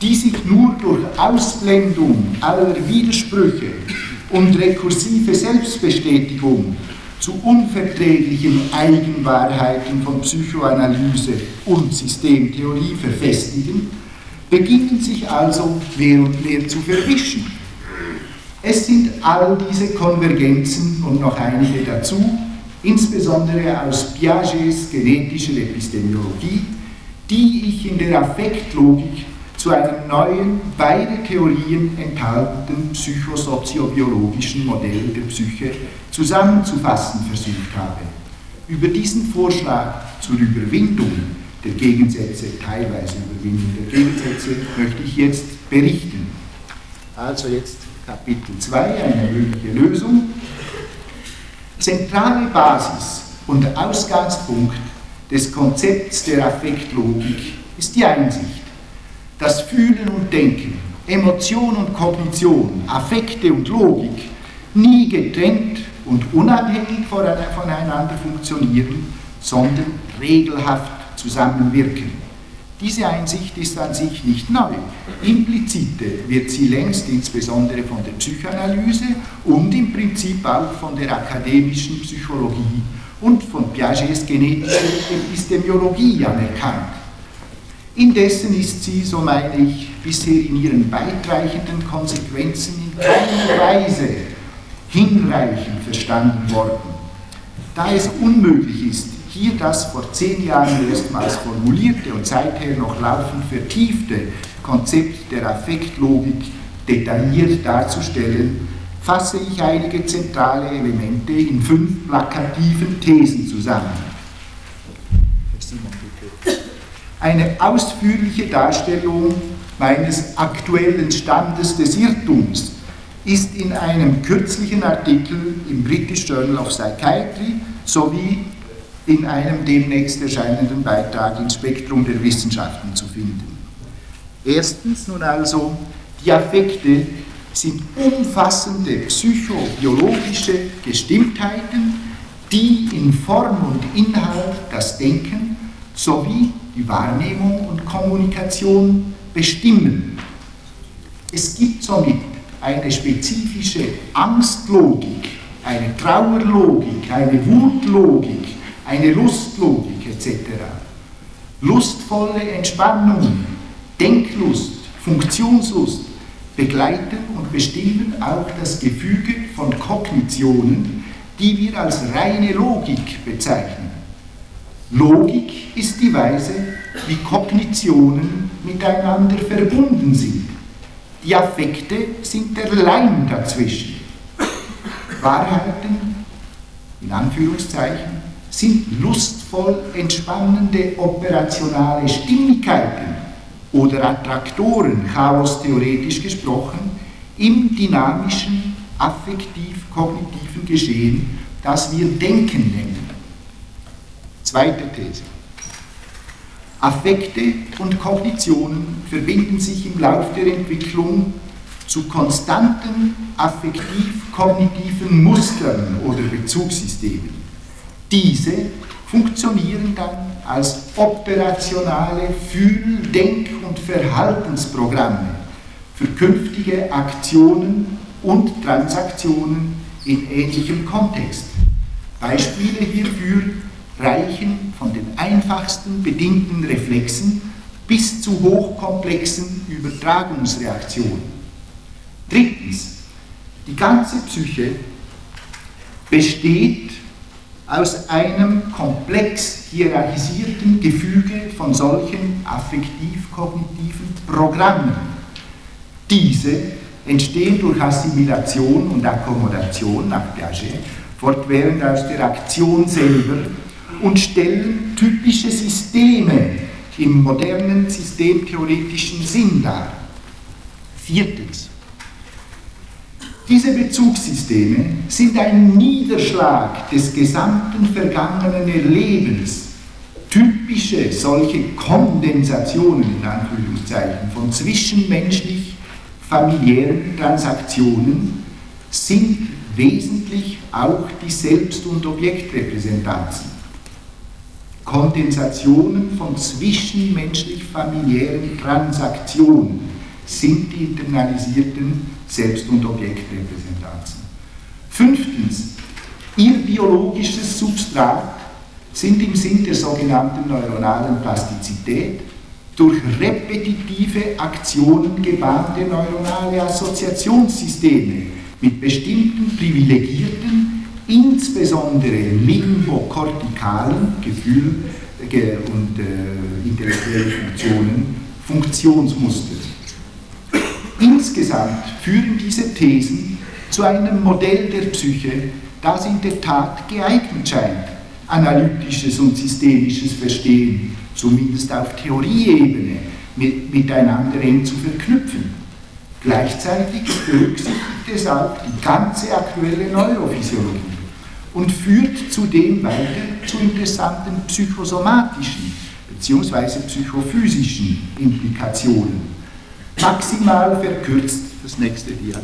die sich nur durch Ausblendung aller Widersprüche und rekursive Selbstbestätigung zu unverträglichen Eigenwahrheiten von Psychoanalyse und Systemtheorie verfestigen, beginnen sich also mehr und mehr zu verwischen. Es sind all diese Konvergenzen und noch einige dazu, insbesondere aus Piagets genetischer Epistemologie, die ich in der Affektlogik zu einem neuen, beide Theorien enthaltenen psychosoziobiologischen Modell der Psyche zusammenzufassen versucht habe. Über diesen Vorschlag zur Überwindung der Gegensätze, teilweise Überwindung der Gegensätze, möchte ich jetzt berichten. Also jetzt Kapitel 2, eine mögliche Lösung. Zentrale Basis und Ausgangspunkt des Konzepts der Affektlogik ist die Einsicht, dass Fühlen und Denken, Emotion und Kognition, Affekte und Logik nie getrennt und unabhängig voneinander funktionieren, sondern regelhaft zusammenwirken. Diese Einsicht ist an sich nicht neu. Implizite wird sie längst insbesondere von der Psychoanalyse und im Prinzip auch von der akademischen Psychologie und von Piagets genetischer Epistemiologie anerkannt. Indessen ist sie, so meine ich, bisher in ihren weitreichenden Konsequenzen in keiner Weise hinreichend verstanden worden. Da es unmöglich ist, hier das vor zehn Jahren erstmals formulierte und seither noch laufend vertiefte Konzept der Affektlogik detailliert darzustellen, fasse ich einige zentrale Elemente in fünf plakativen Thesen zusammen eine ausführliche Darstellung meines aktuellen Standes des Irrtums ist in einem kürzlichen Artikel im British Journal of Psychiatry sowie in einem demnächst erscheinenden Beitrag im Spektrum der Wissenschaften zu finden. Erstens nun also, die Affekte sind umfassende psychobiologische Gestimmtheiten, die in Form und Inhalt das Denken sowie die Wahrnehmung und Kommunikation bestimmen. Es gibt somit eine spezifische Angstlogik, eine Trauerlogik, eine Wutlogik, eine Lustlogik etc. Lustvolle Entspannung, Denklust, Funktionslust begleiten und bestimmen auch das Gefüge von Kognitionen, die wir als reine Logik bezeichnen. Logik ist die Weise, wie Kognitionen miteinander verbunden sind. Die Affekte sind der Leim dazwischen. Wahrheiten, in Anführungszeichen, sind lustvoll entspannende operationale Stimmigkeiten oder Attraktoren, chaos-theoretisch gesprochen, im dynamischen, affektiv-kognitiven Geschehen, das wir Denken nennen. Zweite These. Affekte und Kognitionen verbinden sich im Lauf der Entwicklung zu konstanten affektiv-kognitiven Mustern oder Bezugssystemen. Diese funktionieren dann als operationale Fühl-, Denk- und Verhaltensprogramme für künftige Aktionen und Transaktionen in ähnlichem Kontext. Beispiele hierfür reichen von den einfachsten bedingten Reflexen bis zu hochkomplexen Übertragungsreaktionen. Drittens, die ganze Psyche besteht aus einem komplex hierarchisierten Gefüge von solchen affektiv-kognitiven Programmen. Diese entstehen durch Assimilation und Akkommodation nach Piaget fortwährend aus der Aktion selber und stellen typische Systeme im modernen systemtheoretischen Sinn dar. Viertens. Diese Bezugssysteme sind ein Niederschlag des gesamten vergangenen Erlebens. Typische solche Kondensationen in Anführungszeichen von zwischenmenschlich familiären Transaktionen sind wesentlich auch die Selbst- und Objektrepräsentanzen. Kondensationen von zwischenmenschlich familiären Transaktionen sind die internalisierten Selbst- und Objektrepräsentanzen. Fünftens, ihr biologisches Substrat sind im Sinn der sogenannten neuronalen Plastizität durch repetitive Aktionen gebahnte neuronale Assoziationssysteme mit bestimmten privilegierten, insbesondere limbokortikalen Gefühl- und äh, intellektuellen Funktionen, Funktionsmuster. Insgesamt führen diese Thesen zu einem Modell der Psyche, das in der Tat geeignet scheint, analytisches und systemisches Verstehen, zumindest auf Theorieebene, mit, miteinander eng zu verknüpfen. Gleichzeitig berücksichtigt es auch die ganze aktuelle Neurophysiologie und führt zudem weiter zu interessanten psychosomatischen bzw. psychophysischen Implikationen maximal verkürzt, das nächste Dia,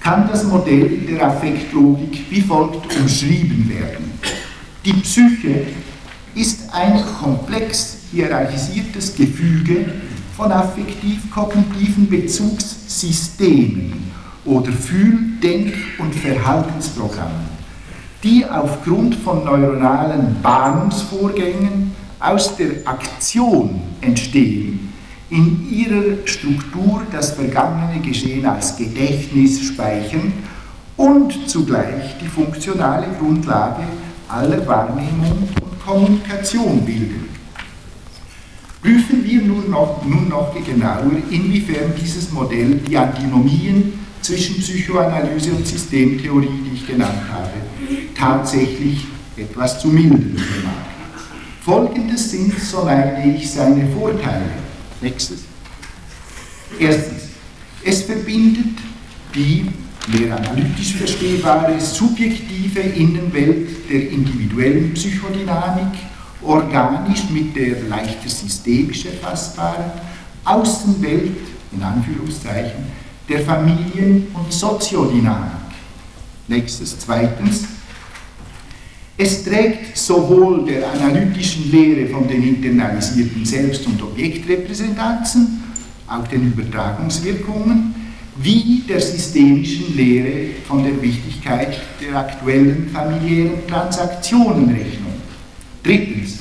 kann das Modell der Affektlogik wie folgt umschrieben werden. Die Psyche ist ein komplex hierarchisiertes Gefüge von affektiv-kognitiven Bezugssystemen oder Fühl-, Denk- und Verhaltensprogrammen, die aufgrund von neuronalen Bahnungsvorgängen aus der Aktion entstehen in ihrer Struktur das vergangene Geschehen als Gedächtnis speichern und zugleich die funktionale Grundlage aller Wahrnehmung und Kommunikation bilden. Prüfen wir nun noch, nun noch genauer, inwiefern dieses Modell die Antinomien zwischen Psychoanalyse und Systemtheorie, die ich genannt habe, tatsächlich etwas zu mildern vermag. Folgendes sind, so meine ich, seine Vorteile. Nächstes. Erstens, es verbindet die mehr analytisch verstehbare subjektive Innenwelt der individuellen Psychodynamik organisch mit der leichter systemisch erfassbaren Außenwelt, in Anführungszeichen, der Familien- und Soziodynamik. Nächstes, zweitens, es trägt sowohl der analytischen Lehre von den internalisierten Selbst- und Objektrepräsentanzen, auch den Übertragungswirkungen, wie der systemischen Lehre von der Wichtigkeit der aktuellen familiären Transaktionenrechnung. Drittens,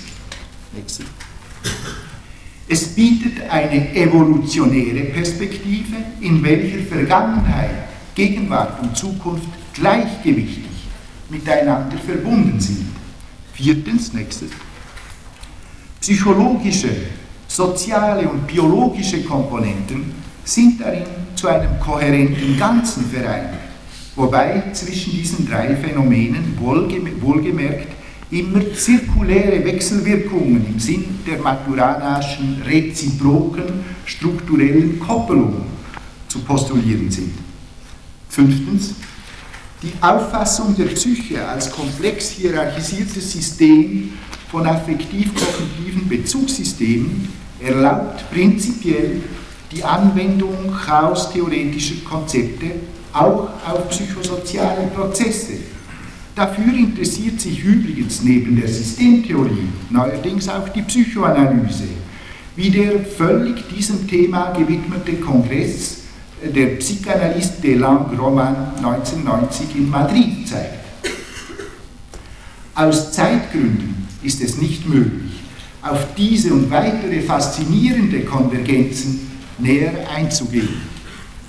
es bietet eine evolutionäre Perspektive, in welcher Vergangenheit, Gegenwart und Zukunft gleichgewichtig miteinander verbunden sind. Viertens, nächstes. Psychologische, soziale und biologische Komponenten sind darin zu einem kohärenten Ganzen vereint, wobei zwischen diesen drei Phänomenen wohlgemerkt immer zirkuläre Wechselwirkungen im Sinn der maturanischen reziproken strukturellen Koppelung zu postulieren sind. Fünftens, die Auffassung der Psyche als komplex hierarchisiertes System von affektiv-kognitiven Bezugssystemen erlaubt prinzipiell die Anwendung chaostheoretischer Konzepte auch auf psychosoziale Prozesse. Dafür interessiert sich übrigens neben der Systemtheorie neuerdings auch die Psychoanalyse, wie der völlig diesem Thema gewidmete Kongress der Psychanalyst de Langroman 1990 in Madrid zeigt. Aus Zeitgründen ist es nicht möglich, auf diese und weitere faszinierende Konvergenzen näher einzugehen.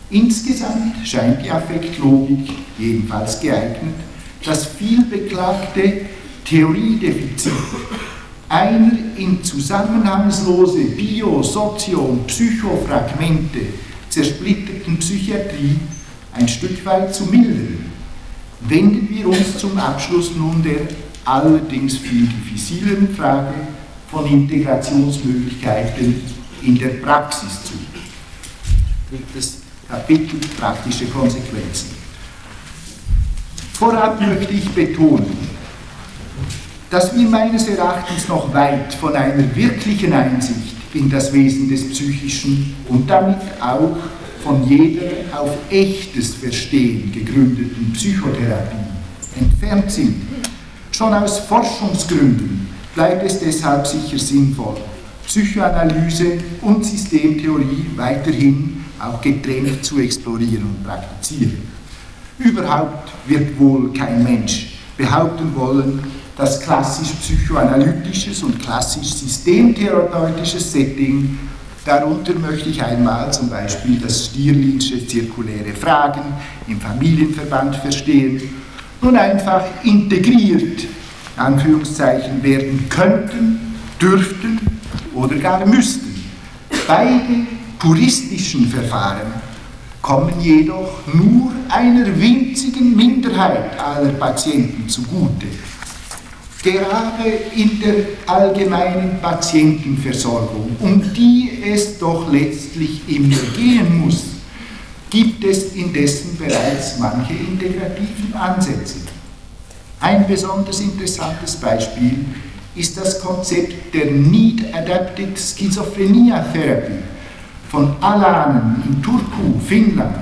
Insgesamt scheint die Affektlogik jedenfalls geeignet, das vielbeklagte Theoriedefizit einer in zusammenhangslose Bio-, Sozio- und Psychofragmente zersplitterten Psychiatrie ein Stück weit zu mildern. Wenden wir uns zum Abschluss nun der allerdings viel diffizilen Frage von Integrationsmöglichkeiten in der Praxis zu. Drittes Kapitel praktische Konsequenzen. Vorab möchte ich betonen, dass wir meines Erachtens noch weit von einer wirklichen Einsicht in das Wesen des Psychischen und damit auch von jeder auf echtes Verstehen gegründeten Psychotherapie entfernt sind. Schon aus Forschungsgründen bleibt es deshalb sicher sinnvoll, Psychoanalyse und Systemtheorie weiterhin auch getrennt zu explorieren und praktizieren. Überhaupt wird wohl kein Mensch behaupten wollen, dass klassisch psychoanalytisches und klassisch systemtherapeutisches Setting, darunter möchte ich einmal zum Beispiel das Stierlinsche zirkuläre Fragen im Familienverband verstehen, nun einfach integriert, Anführungszeichen, werden könnten, dürften oder gar müssten. Beide puristischen Verfahren kommen jedoch nur einer winzigen Minderheit aller Patienten zugute. Gerade in der allgemeinen Patientenversorgung, um die es doch letztlich immer gehen muss, gibt es indessen bereits manche integrativen Ansätze. Ein besonders interessantes Beispiel ist das Konzept der Need Adapted Schizophrenia Therapy von Alanen in Turku, Finnland.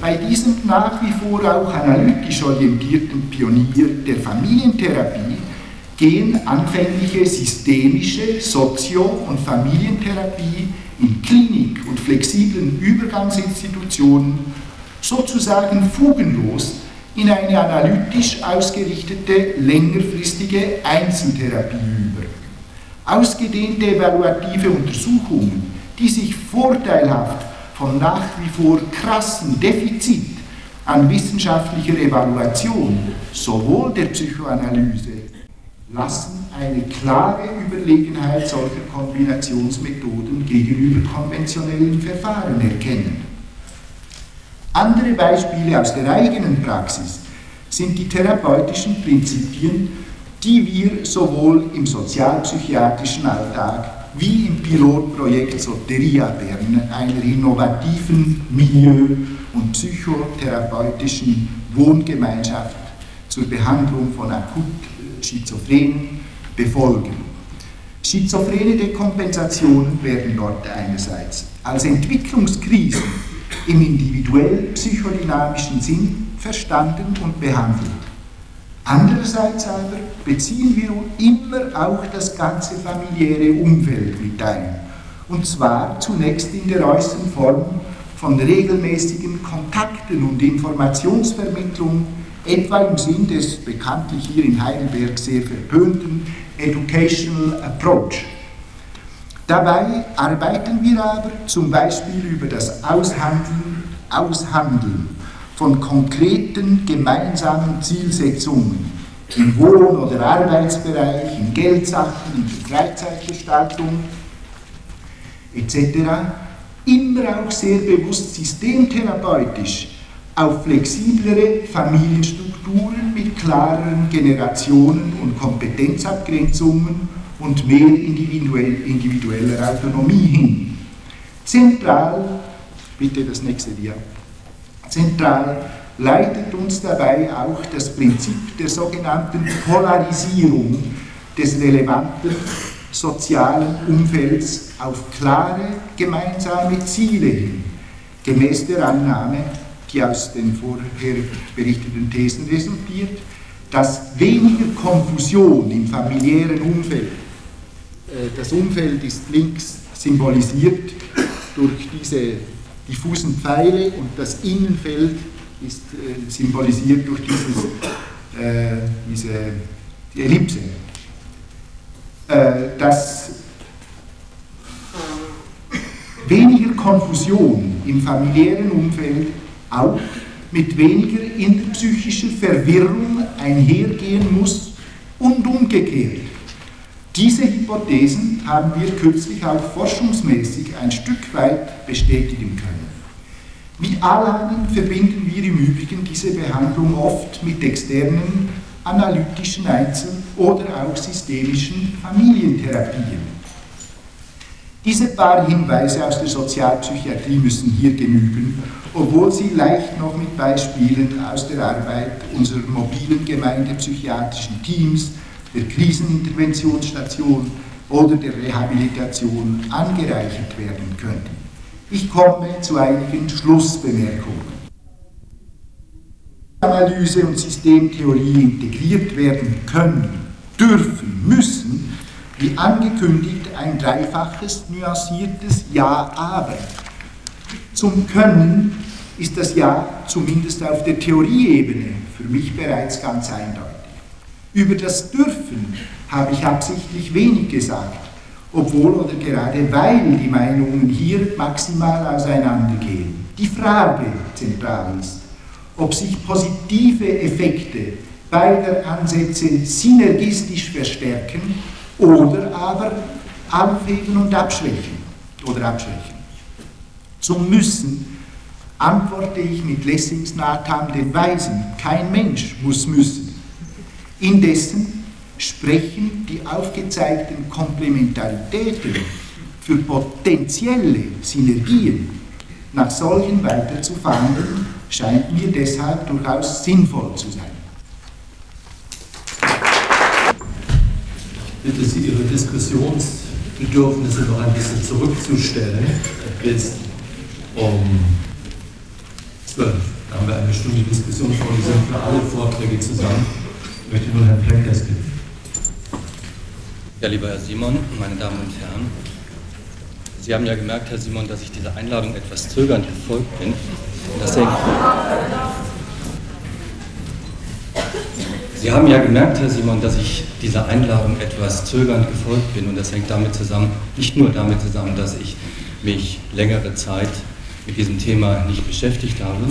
Bei diesem nach wie vor auch analytisch orientierten Pionier der Familientherapie gehen anfängliche systemische Sozio- und Familientherapie in Klinik und flexiblen Übergangsinstitutionen sozusagen fugenlos in eine analytisch ausgerichtete längerfristige Einzeltherapie über. Ausgedehnte evaluative Untersuchungen, die sich vorteilhaft von nach wie vor krassen Defizit an wissenschaftlicher Evaluation sowohl der Psychoanalyse lassen eine klare Überlegenheit solcher Kombinationsmethoden gegenüber konventionellen Verfahren erkennen. Andere Beispiele aus der eigenen Praxis sind die therapeutischen Prinzipien, die wir sowohl im sozialpsychiatrischen Alltag wie im Pilotprojekt Soteria Bern, einer innovativen Milieu- und psychotherapeutischen Wohngemeinschaft zur Behandlung von akut Schizophrenen befolgen. Schizophrene Dekompensationen werden dort einerseits als Entwicklungskrisen im individuell psychodynamischen Sinn verstanden und behandelt. Andererseits aber beziehen wir immer auch das ganze familiäre Umfeld mit ein. Und zwar zunächst in der äußeren Form von regelmäßigen Kontakten und Informationsvermittlung etwa im Sinn des bekanntlich hier in Heidelberg sehr verpönten Educational Approach. Dabei arbeiten wir aber zum Beispiel über das Aushandeln, Aushandeln von konkreten gemeinsamen Zielsetzungen im Wohn- oder Arbeitsbereich, in Geldsachen, in der Freizeitgestaltung etc. immer auch sehr bewusst systemtherapeutisch auf flexiblere Familienstrukturen mit klareren Generationen und Kompetenzabgrenzungen und mehr individuell, individueller Autonomie hin. Zentral, bitte das nächste Dia, zentral leitet uns dabei auch das Prinzip der sogenannten Polarisierung des relevanten sozialen Umfelds auf klare gemeinsame Ziele hin, gemäß der Annahme, die aus den vorher berichteten Thesen resultiert, dass weniger Konfusion im familiären Umfeld, äh, das Umfeld ist links symbolisiert durch diese diffusen Pfeile und das Innenfeld ist äh, symbolisiert durch dieses, äh, diese die Ellipse. Äh, dass weniger Konfusion im familiären Umfeld auch mit weniger interpsychischer Verwirrung einhergehen muss und umgekehrt. Diese Hypothesen haben wir kürzlich auch forschungsmäßig ein Stück weit bestätigen können. Mit Alanen verbinden wir im Übrigen diese Behandlung oft mit externen analytischen Einzel- oder auch systemischen Familientherapien. Diese paar Hinweise aus der Sozialpsychiatrie müssen hier genügen, obwohl sie leicht noch mit Beispielen aus der Arbeit unserer mobilen gemeindepsychiatrischen Teams, der Kriseninterventionsstation oder der Rehabilitation angereichert werden könnten. Ich komme zu einigen Schlussbemerkungen. Analyse und Systemtheorie integriert werden können, dürfen, müssen, wie angekündigt, ein dreifaches nuanciertes Ja, aber. Zum Können ist das Ja zumindest auf der Theorieebene für mich bereits ganz eindeutig. Über das Dürfen habe ich absichtlich wenig gesagt, obwohl oder gerade weil die Meinungen hier maximal auseinandergehen. Die Frage zentral ist, ob sich positive Effekte beider Ansätze synergistisch verstärken oder aber aufheben und abschwächen oder abschwächen. Zum Müssen antworte ich mit Lessings Nathan den Weisen, kein Mensch muss müssen. Indessen sprechen die aufgezeigten Komplementaritäten für potenzielle Synergien nach solchen weiter zu verhandeln scheint mir deshalb durchaus sinnvoll zu sein. Ich bitte Sie, Ihre Diskussionsbedürfnisse noch ein bisschen zurückzustellen. Jetzt um 12 haben wir eine Stunde Diskussion vorgesehen für alle Vorträge zusammen. Ich möchte nun Herrn Plenkers bitten. Ja, lieber Herr Simon, meine Damen und Herren, Sie haben ja gemerkt, Herr Simon, dass ich dieser Einladung etwas zögernd gefolgt bin. Das Sie haben ja gemerkt, Herr Simon, dass ich dieser Einladung etwas zögernd gefolgt bin und das hängt damit zusammen, nicht nur damit zusammen, dass ich mich längere Zeit mit diesem Thema nicht beschäftigt habe,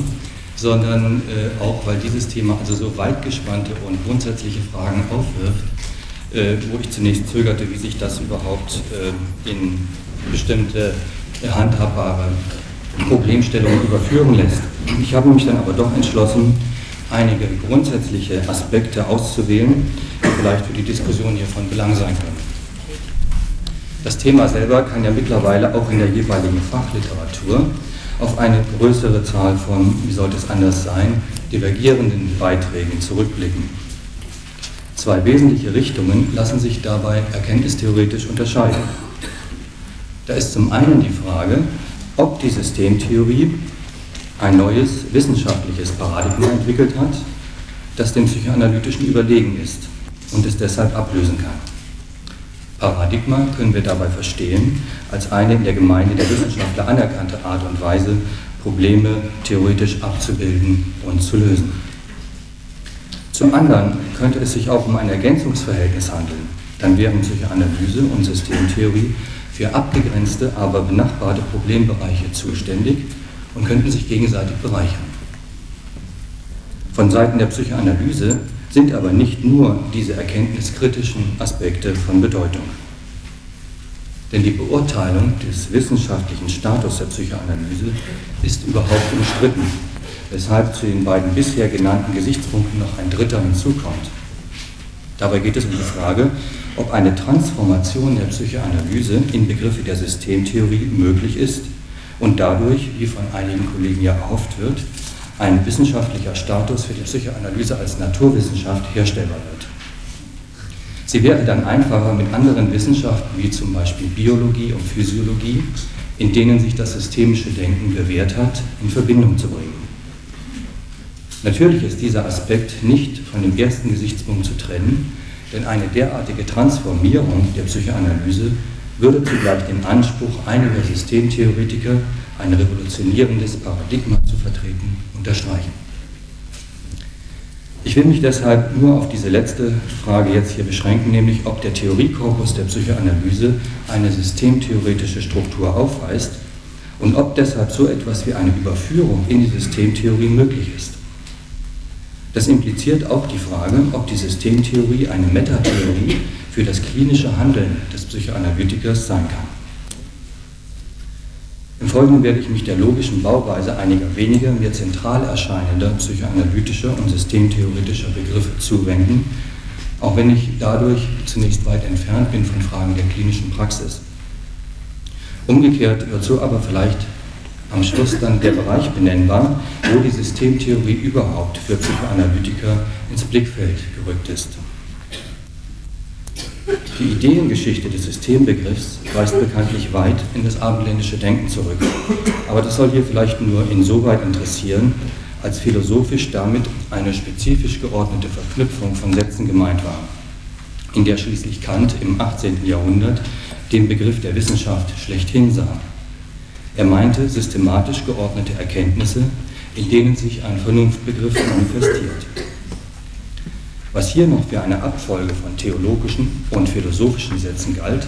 sondern äh, auch, weil dieses Thema also so weit gespannte und grundsätzliche Fragen aufwirft, äh, wo ich zunächst zögerte, wie sich das überhaupt äh, in bestimmte handhabbare Problemstellungen überführen lässt. Ich habe mich dann aber doch entschlossen, einige grundsätzliche Aspekte auszuwählen, die vielleicht für die Diskussion hier von Belang sein können. Das Thema selber kann ja mittlerweile auch in der jeweiligen Fachliteratur auf eine größere Zahl von, wie sollte es anders sein, divergierenden Beiträgen zurückblicken. Zwei wesentliche Richtungen lassen sich dabei erkenntnistheoretisch unterscheiden. Da ist zum einen die Frage, ob die Systemtheorie ein neues wissenschaftliches Paradigma entwickelt hat, das dem psychoanalytischen überlegen ist und es deshalb ablösen kann. Paradigma können wir dabei verstehen als eine in der Gemeinde der Wissenschaftler anerkannte Art und Weise, Probleme theoretisch abzubilden und zu lösen. Zum anderen könnte es sich auch um ein Ergänzungsverhältnis handeln. Dann wären Psychoanalyse und Systemtheorie für abgegrenzte, aber benachbarte Problembereiche zuständig und könnten sich gegenseitig bereichern. Von Seiten der Psychoanalyse sind aber nicht nur diese erkenntniskritischen Aspekte von Bedeutung. Denn die Beurteilung des wissenschaftlichen Status der Psychoanalyse ist überhaupt umstritten. weshalb zu den beiden bisher genannten Gesichtspunkten noch ein dritter hinzukommt. Dabei geht es um die Frage, ob eine Transformation der Psychoanalyse in Begriffe der Systemtheorie möglich ist und dadurch, wie von einigen Kollegen ja erhofft wird, ein wissenschaftlicher Status für die Psychoanalyse als Naturwissenschaft herstellbar wird. Sie wäre dann einfacher mit anderen Wissenschaften wie zum Beispiel Biologie und Physiologie, in denen sich das systemische Denken bewährt hat, in Verbindung zu bringen. Natürlich ist dieser Aspekt nicht von dem ersten Gesichtspunkt zu trennen, denn eine derartige Transformierung der Psychoanalyse würde zugleich den Anspruch einiger Systemtheoretiker, ein revolutionierendes Paradigma zu vertreten, unterstreichen. Ich will mich deshalb nur auf diese letzte Frage jetzt hier beschränken, nämlich ob der Theoriekorpus der Psychoanalyse eine systemtheoretische Struktur aufweist und ob deshalb so etwas wie eine Überführung in die Systemtheorie möglich ist. Das impliziert auch die Frage, ob die Systemtheorie eine Metatheorie für das klinische Handeln des Psychoanalytikers sein kann. Im Folgenden werde ich mich der logischen Bauweise einiger weniger mir zentral erscheinender psychoanalytischer und systemtheoretischer Begriffe zuwenden, auch wenn ich dadurch zunächst weit entfernt bin von Fragen der klinischen Praxis. Umgekehrt wird so aber vielleicht am Schluss dann der Bereich benennbar, wo die Systemtheorie überhaupt für Psychoanalytiker ins Blickfeld gerückt ist. Die Ideengeschichte des Systembegriffs weist bekanntlich weit in das abendländische Denken zurück. Aber das soll hier vielleicht nur insoweit interessieren, als philosophisch damit eine spezifisch geordnete Verknüpfung von Sätzen gemeint war, in der schließlich Kant im 18. Jahrhundert den Begriff der Wissenschaft schlechthin sah. Er meinte systematisch geordnete Erkenntnisse, in denen sich ein Vernunftbegriff manifestiert. Was hier noch für eine Abfolge von theologischen und philosophischen Sätzen galt,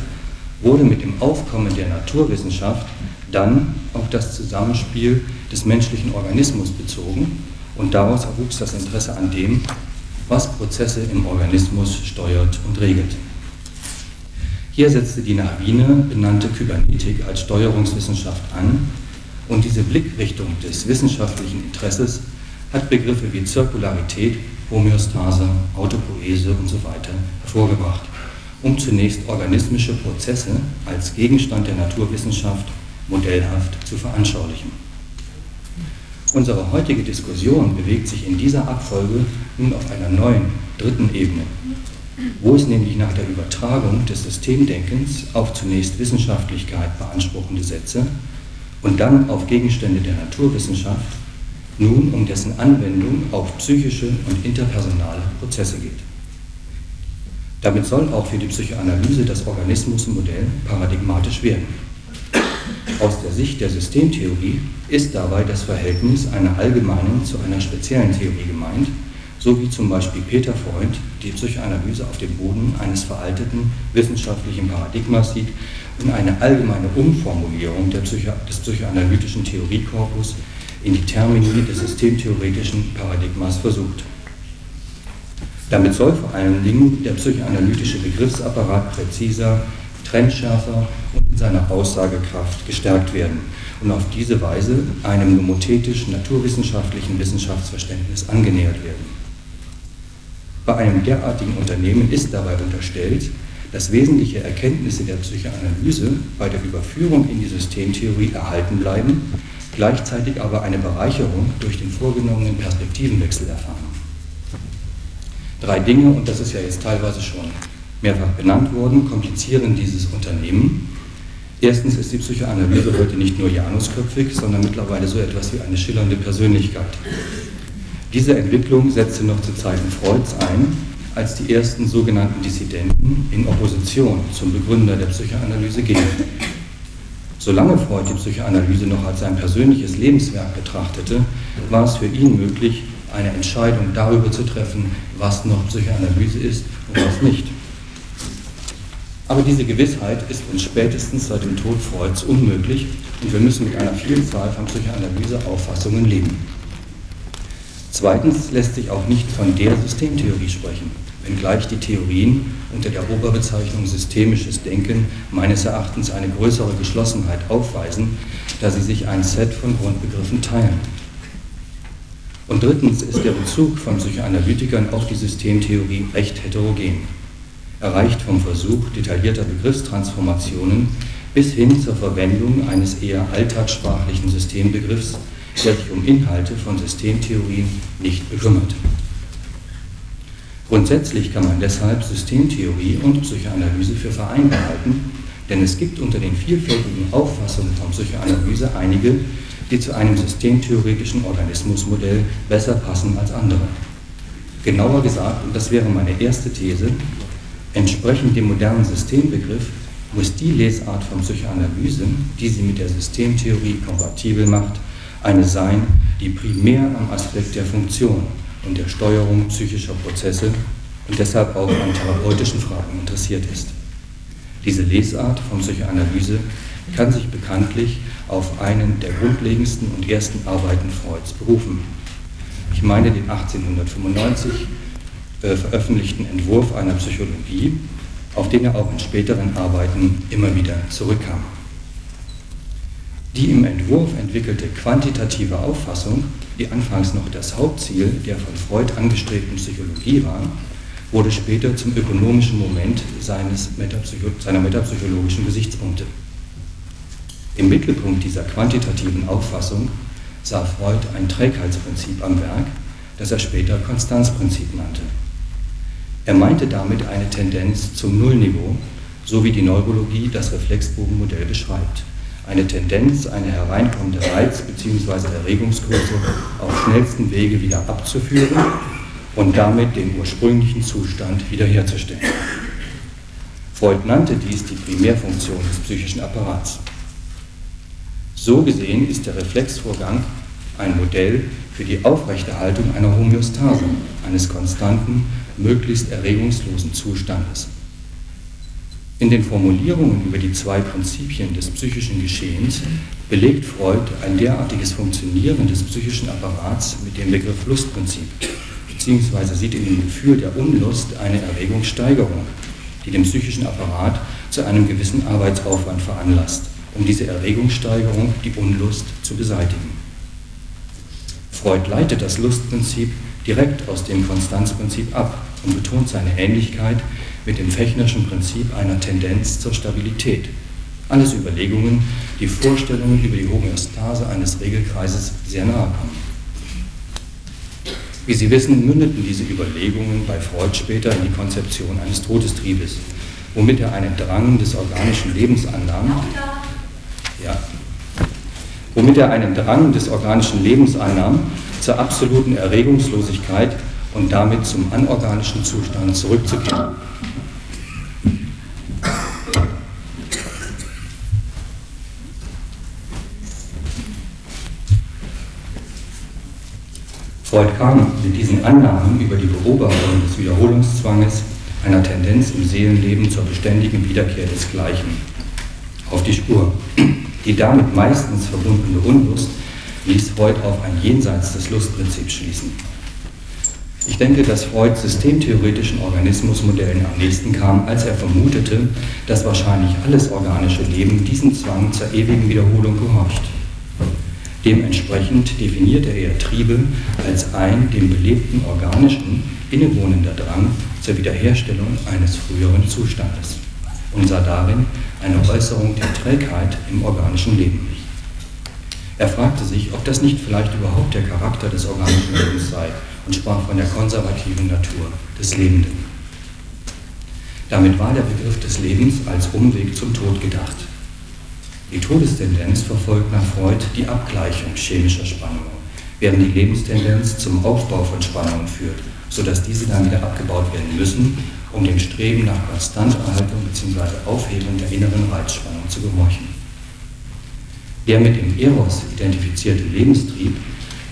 wurde mit dem Aufkommen der Naturwissenschaft dann auf das Zusammenspiel des menschlichen Organismus bezogen und daraus erwuchs das Interesse an dem, was Prozesse im Organismus steuert und regelt. Hier setzte die nach Wiener benannte Kybernetik als Steuerungswissenschaft an und diese Blickrichtung des wissenschaftlichen Interesses hat Begriffe wie Zirkularität, Homöostase, Autopoese und so weiter hervorgebracht, um zunächst organismische Prozesse als Gegenstand der Naturwissenschaft modellhaft zu veranschaulichen. Unsere heutige Diskussion bewegt sich in dieser Abfolge nun auf einer neuen, dritten Ebene, wo es nämlich nach der Übertragung des Systemdenkens auf zunächst Wissenschaftlichkeit beanspruchende Sätze und dann auf Gegenstände der Naturwissenschaft nun um dessen Anwendung auf psychische und interpersonale Prozesse geht. Damit soll auch für die Psychoanalyse das Organismusmodell paradigmatisch werden. Aus der Sicht der Systemtheorie ist dabei das Verhältnis einer allgemeinen zu einer speziellen Theorie gemeint, so wie zum Beispiel Peter Freund die Psychoanalyse auf dem Boden eines veralteten wissenschaftlichen Paradigmas sieht und eine allgemeine Umformulierung Psycho des psychoanalytischen Theoriekorpus in die Termini des systemtheoretischen Paradigmas versucht. Damit soll vor allen Dingen der psychoanalytische Begriffsapparat präziser, trennschärfer und in seiner Aussagekraft gestärkt werden und auf diese Weise einem nomothetisch-naturwissenschaftlichen Wissenschaftsverständnis angenähert werden. Bei einem derartigen Unternehmen ist dabei unterstellt, dass wesentliche Erkenntnisse der Psychoanalyse bei der Überführung in die Systemtheorie erhalten bleiben, gleichzeitig aber eine Bereicherung durch den vorgenommenen Perspektivenwechsel erfahren. Drei Dinge, und das ist ja jetzt teilweise schon mehrfach benannt worden, komplizieren dieses Unternehmen. Erstens ist die Psychoanalyse heute nicht nur janusköpfig, sondern mittlerweile so etwas wie eine schillernde Persönlichkeit. Diese Entwicklung setzte noch zu Zeiten Freuds ein, als die ersten sogenannten Dissidenten in Opposition zum Begründer der Psychoanalyse gingen. Solange Freud die Psychoanalyse noch als sein persönliches Lebenswerk betrachtete, war es für ihn möglich, eine Entscheidung darüber zu treffen, was noch Psychoanalyse ist und was nicht. Aber diese Gewissheit ist uns spätestens seit dem Tod Freuds unmöglich und wir müssen mit einer Vielzahl von Psychoanalyseauffassungen leben. Zweitens lässt sich auch nicht von der Systemtheorie sprechen, wenngleich die Theorien unter der Oberbezeichnung systemisches Denken meines Erachtens eine größere Geschlossenheit aufweisen, da sie sich ein Set von Grundbegriffen teilen. Und drittens ist der Bezug von Psychoanalytikern auf die Systemtheorie recht heterogen. Er reicht vom Versuch detaillierter Begriffstransformationen bis hin zur Verwendung eines eher alltagssprachlichen Systembegriffs, der sich um Inhalte von Systemtheorien nicht bekümmert. Grundsätzlich kann man deshalb Systemtheorie und Psychoanalyse für vereinbar halten, denn es gibt unter den vielfältigen Auffassungen von Psychoanalyse einige, die zu einem systemtheoretischen Organismusmodell besser passen als andere. Genauer gesagt, und das wäre meine erste These, entsprechend dem modernen Systembegriff muss die Lesart von Psychoanalyse, die sie mit der Systemtheorie kompatibel macht, eine sein, die primär am Aspekt der Funktion und der Steuerung psychischer Prozesse und deshalb auch an therapeutischen Fragen interessiert ist. Diese Lesart von Psychoanalyse kann sich bekanntlich auf einen der grundlegendsten und ersten Arbeiten Freuds berufen. Ich meine den 1895 äh, veröffentlichten Entwurf einer Psychologie, auf den er auch in späteren Arbeiten immer wieder zurückkam. Die im Entwurf entwickelte quantitative Auffassung, die anfangs noch das Hauptziel der von Freud angestrebten Psychologie war, wurde später zum ökonomischen Moment seines Metapsycho seiner metapsychologischen Gesichtspunkte. Im Mittelpunkt dieser quantitativen Auffassung sah Freud ein Trägheitsprinzip am Werk, das er später Konstanzprinzip nannte. Er meinte damit eine Tendenz zum Nullniveau, so wie die Neurologie das Reflexbogenmodell beschreibt eine Tendenz, eine hereinkommende Reiz- bzw. Erregungsgröße auf schnellstem Wege wieder abzuführen und damit den ursprünglichen Zustand wiederherzustellen. Freud nannte dies die Primärfunktion des psychischen Apparats. So gesehen ist der Reflexvorgang ein Modell für die Aufrechterhaltung einer Homöostase, eines konstanten, möglichst erregungslosen Zustandes. In den Formulierungen über die zwei Prinzipien des psychischen Geschehens belegt Freud ein derartiges Funktionieren des psychischen Apparats mit dem Begriff Lustprinzip, beziehungsweise sieht in dem Gefühl der Unlust eine Erregungssteigerung, die den psychischen Apparat zu einem gewissen Arbeitsaufwand veranlasst, um diese Erregungssteigerung, die Unlust, zu beseitigen. Freud leitet das Lustprinzip direkt aus dem Konstanzprinzip ab und betont seine Ähnlichkeit mit dem Fechnerschen Prinzip einer Tendenz zur Stabilität. Alles Überlegungen, die Vorstellungen über die Homöostase eines Regelkreises sehr nahe kommen. Wie Sie wissen, mündeten diese Überlegungen bei Freud später in die Konzeption eines Todestriebes, womit er einen Drang des organischen Lebens annahm, ja, womit er einen Drang des organischen Lebens annahm, zur absoluten Erregungslosigkeit und damit zum anorganischen Zustand zurückzukehren. Freud kam mit diesen Annahmen über die Beobachtung des Wiederholungszwanges, einer Tendenz im Seelenleben zur beständigen Wiederkehr des Gleichen, auf die Spur. Die damit meistens verbundene Unlust ließ Freud auf ein Jenseits des Lustprinzips schließen. Ich denke, dass Freud systemtheoretischen Organismusmodellen am nächsten kam, als er vermutete, dass wahrscheinlich alles organische Leben diesem Zwang zur ewigen Wiederholung gehorcht. Dementsprechend definierte er Triebe als ein dem belebten organischen innewohnender Drang zur Wiederherstellung eines früheren Zustandes und sah darin eine Äußerung der Trägheit im organischen Leben. Er fragte sich, ob das nicht vielleicht überhaupt der Charakter des organischen Lebens sei und sprach von der konservativen Natur des Lebenden. Damit war der Begriff des Lebens als Umweg zum Tod gedacht. Die Todestendenz verfolgt nach Freud die Abgleichung chemischer Spannungen, während die Lebenstendenz zum Aufbau von Spannungen führt, sodass diese dann wieder abgebaut werden müssen, um dem Streben nach Konstanterhaltung bzw. Aufhebung der inneren Reizspannung zu gehorchen. Der mit dem Eros identifizierte Lebenstrieb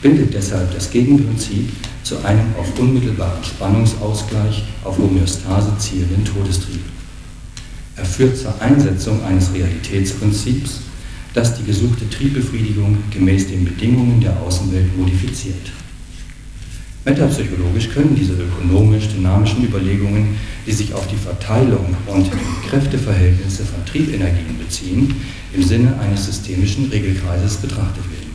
bildet deshalb das Gegenprinzip zu einem auf unmittelbaren Spannungsausgleich, auf Homöostase zielenden Todestrieb. Er führt zur Einsetzung eines Realitätsprinzips, das die gesuchte Triebbefriedigung gemäß den Bedingungen der Außenwelt modifiziert. Metapsychologisch können diese ökonomisch-dynamischen Überlegungen, die sich auf die Verteilung und Kräfteverhältnisse von Triebenergien beziehen, im Sinne eines systemischen Regelkreises betrachtet werden.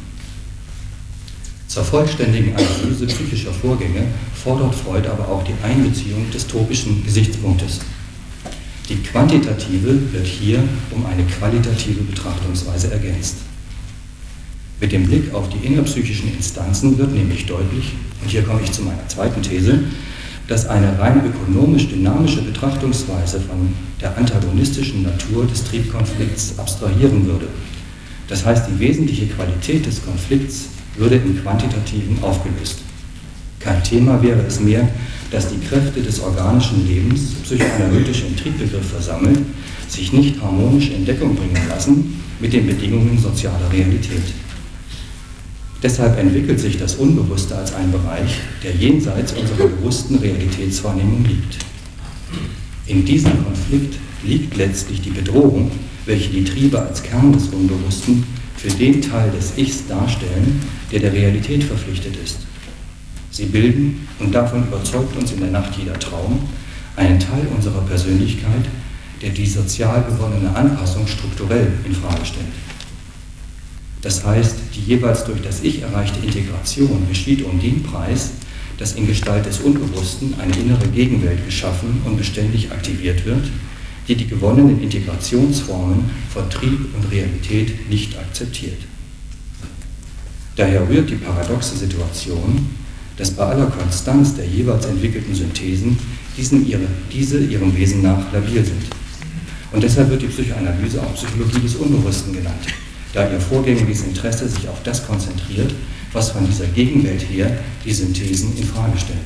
Zur vollständigen Analyse psychischer Vorgänge fordert Freud aber auch die Einbeziehung des topischen Gesichtspunktes. Die quantitative wird hier um eine qualitative Betrachtungsweise ergänzt. Mit dem Blick auf die innerpsychischen Instanzen wird nämlich deutlich, und hier komme ich zu meiner zweiten These, dass eine rein ökonomisch-dynamische Betrachtungsweise von der antagonistischen Natur des Triebkonflikts abstrahieren würde. Das heißt, die wesentliche Qualität des Konflikts würde im Quantitativen aufgelöst. Kein Thema wäre es mehr, dass die Kräfte des organischen Lebens, psychoanalytisch im Triebbegriff versammelt, sich nicht harmonisch in Deckung bringen lassen mit den Bedingungen sozialer Realität. Deshalb entwickelt sich das Unbewusste als ein Bereich, der jenseits unserer bewussten Realitätswahrnehmung liegt. In diesem Konflikt liegt letztlich die Bedrohung, welche die Triebe als Kern des Unbewussten für den Teil des Ichs darstellen, der der Realität verpflichtet ist. Sie bilden, und davon überzeugt uns in der Nacht jeder Traum, einen Teil unserer Persönlichkeit, der die sozial gewonnene Anpassung strukturell in Frage stellt. Das heißt, die jeweils durch das Ich erreichte Integration geschieht um den Preis, dass in Gestalt des Unbewussten eine innere Gegenwelt geschaffen und beständig aktiviert wird, die die gewonnenen Integrationsformen von Trieb und Realität nicht akzeptiert. Daher rührt die paradoxe Situation, dass bei aller Konstanz der jeweils entwickelten Synthesen diesen ihre, diese ihrem Wesen nach labil sind. Und deshalb wird die Psychoanalyse auch Psychologie des Unbewussten genannt da ihr vorgängiges Interesse sich auf das konzentriert, was von dieser Gegenwelt her die Synthesen in Frage stellt.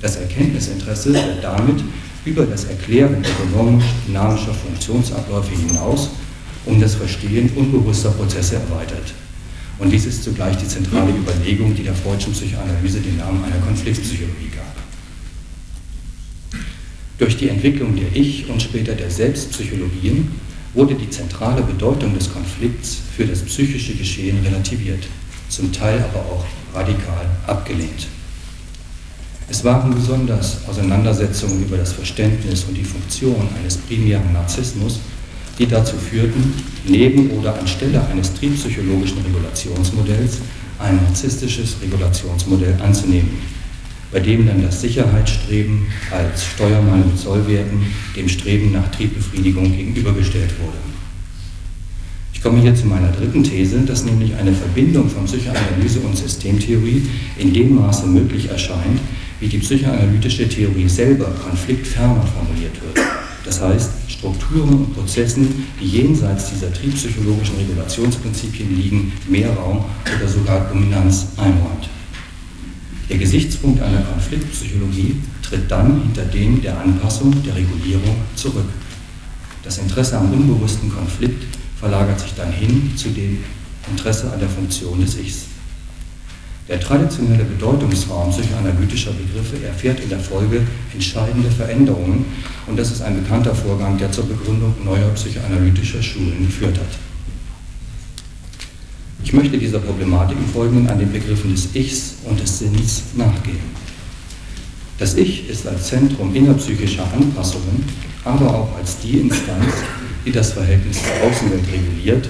Das Erkenntnisinteresse wird damit über das Erklären ökonomisch-dynamischer Funktionsabläufe hinaus um das Verstehen unbewusster Prozesse erweitert. Und dies ist zugleich die zentrale Überlegung, die der Freudschen Psychoanalyse den Namen einer Konfliktpsychologie gab. Durch die Entwicklung der Ich- und später der Selbstpsychologien wurde die zentrale Bedeutung des Konflikts für das psychische Geschehen relativiert, zum Teil aber auch radikal abgelehnt. Es waren besonders Auseinandersetzungen über das Verständnis und die Funktion eines primären Narzissmus, die dazu führten, neben oder anstelle eines triebpsychologischen Regulationsmodells ein narzisstisches Regulationsmodell anzunehmen bei dem dann das Sicherheitsstreben als Steuermann mit Sollwerten dem Streben nach Triebbefriedigung gegenübergestellt wurde. Ich komme hier zu meiner dritten These, dass nämlich eine Verbindung von Psychoanalyse und Systemtheorie in dem Maße möglich erscheint, wie die psychoanalytische Theorie selber konfliktferner formuliert wird. Das heißt, Strukturen und Prozessen, die jenseits dieser triebpsychologischen Regulationsprinzipien liegen, mehr Raum oder sogar Dominanz einräumt. Der Gesichtspunkt einer Konfliktpsychologie tritt dann hinter dem der Anpassung, der Regulierung zurück. Das Interesse am unbewussten Konflikt verlagert sich dann hin zu dem Interesse an der Funktion des Ichs. Der traditionelle Bedeutungsraum psychoanalytischer Begriffe erfährt in der Folge entscheidende Veränderungen und das ist ein bekannter Vorgang, der zur Begründung neuer psychoanalytischer Schulen geführt hat. Ich möchte dieser Problematik im Folgenden an den Begriffen des Ichs und des Sinns nachgehen. Das Ich ist als Zentrum innerpsychischer Anpassungen, aber auch als die Instanz, die das Verhältnis zur Außenwelt reguliert,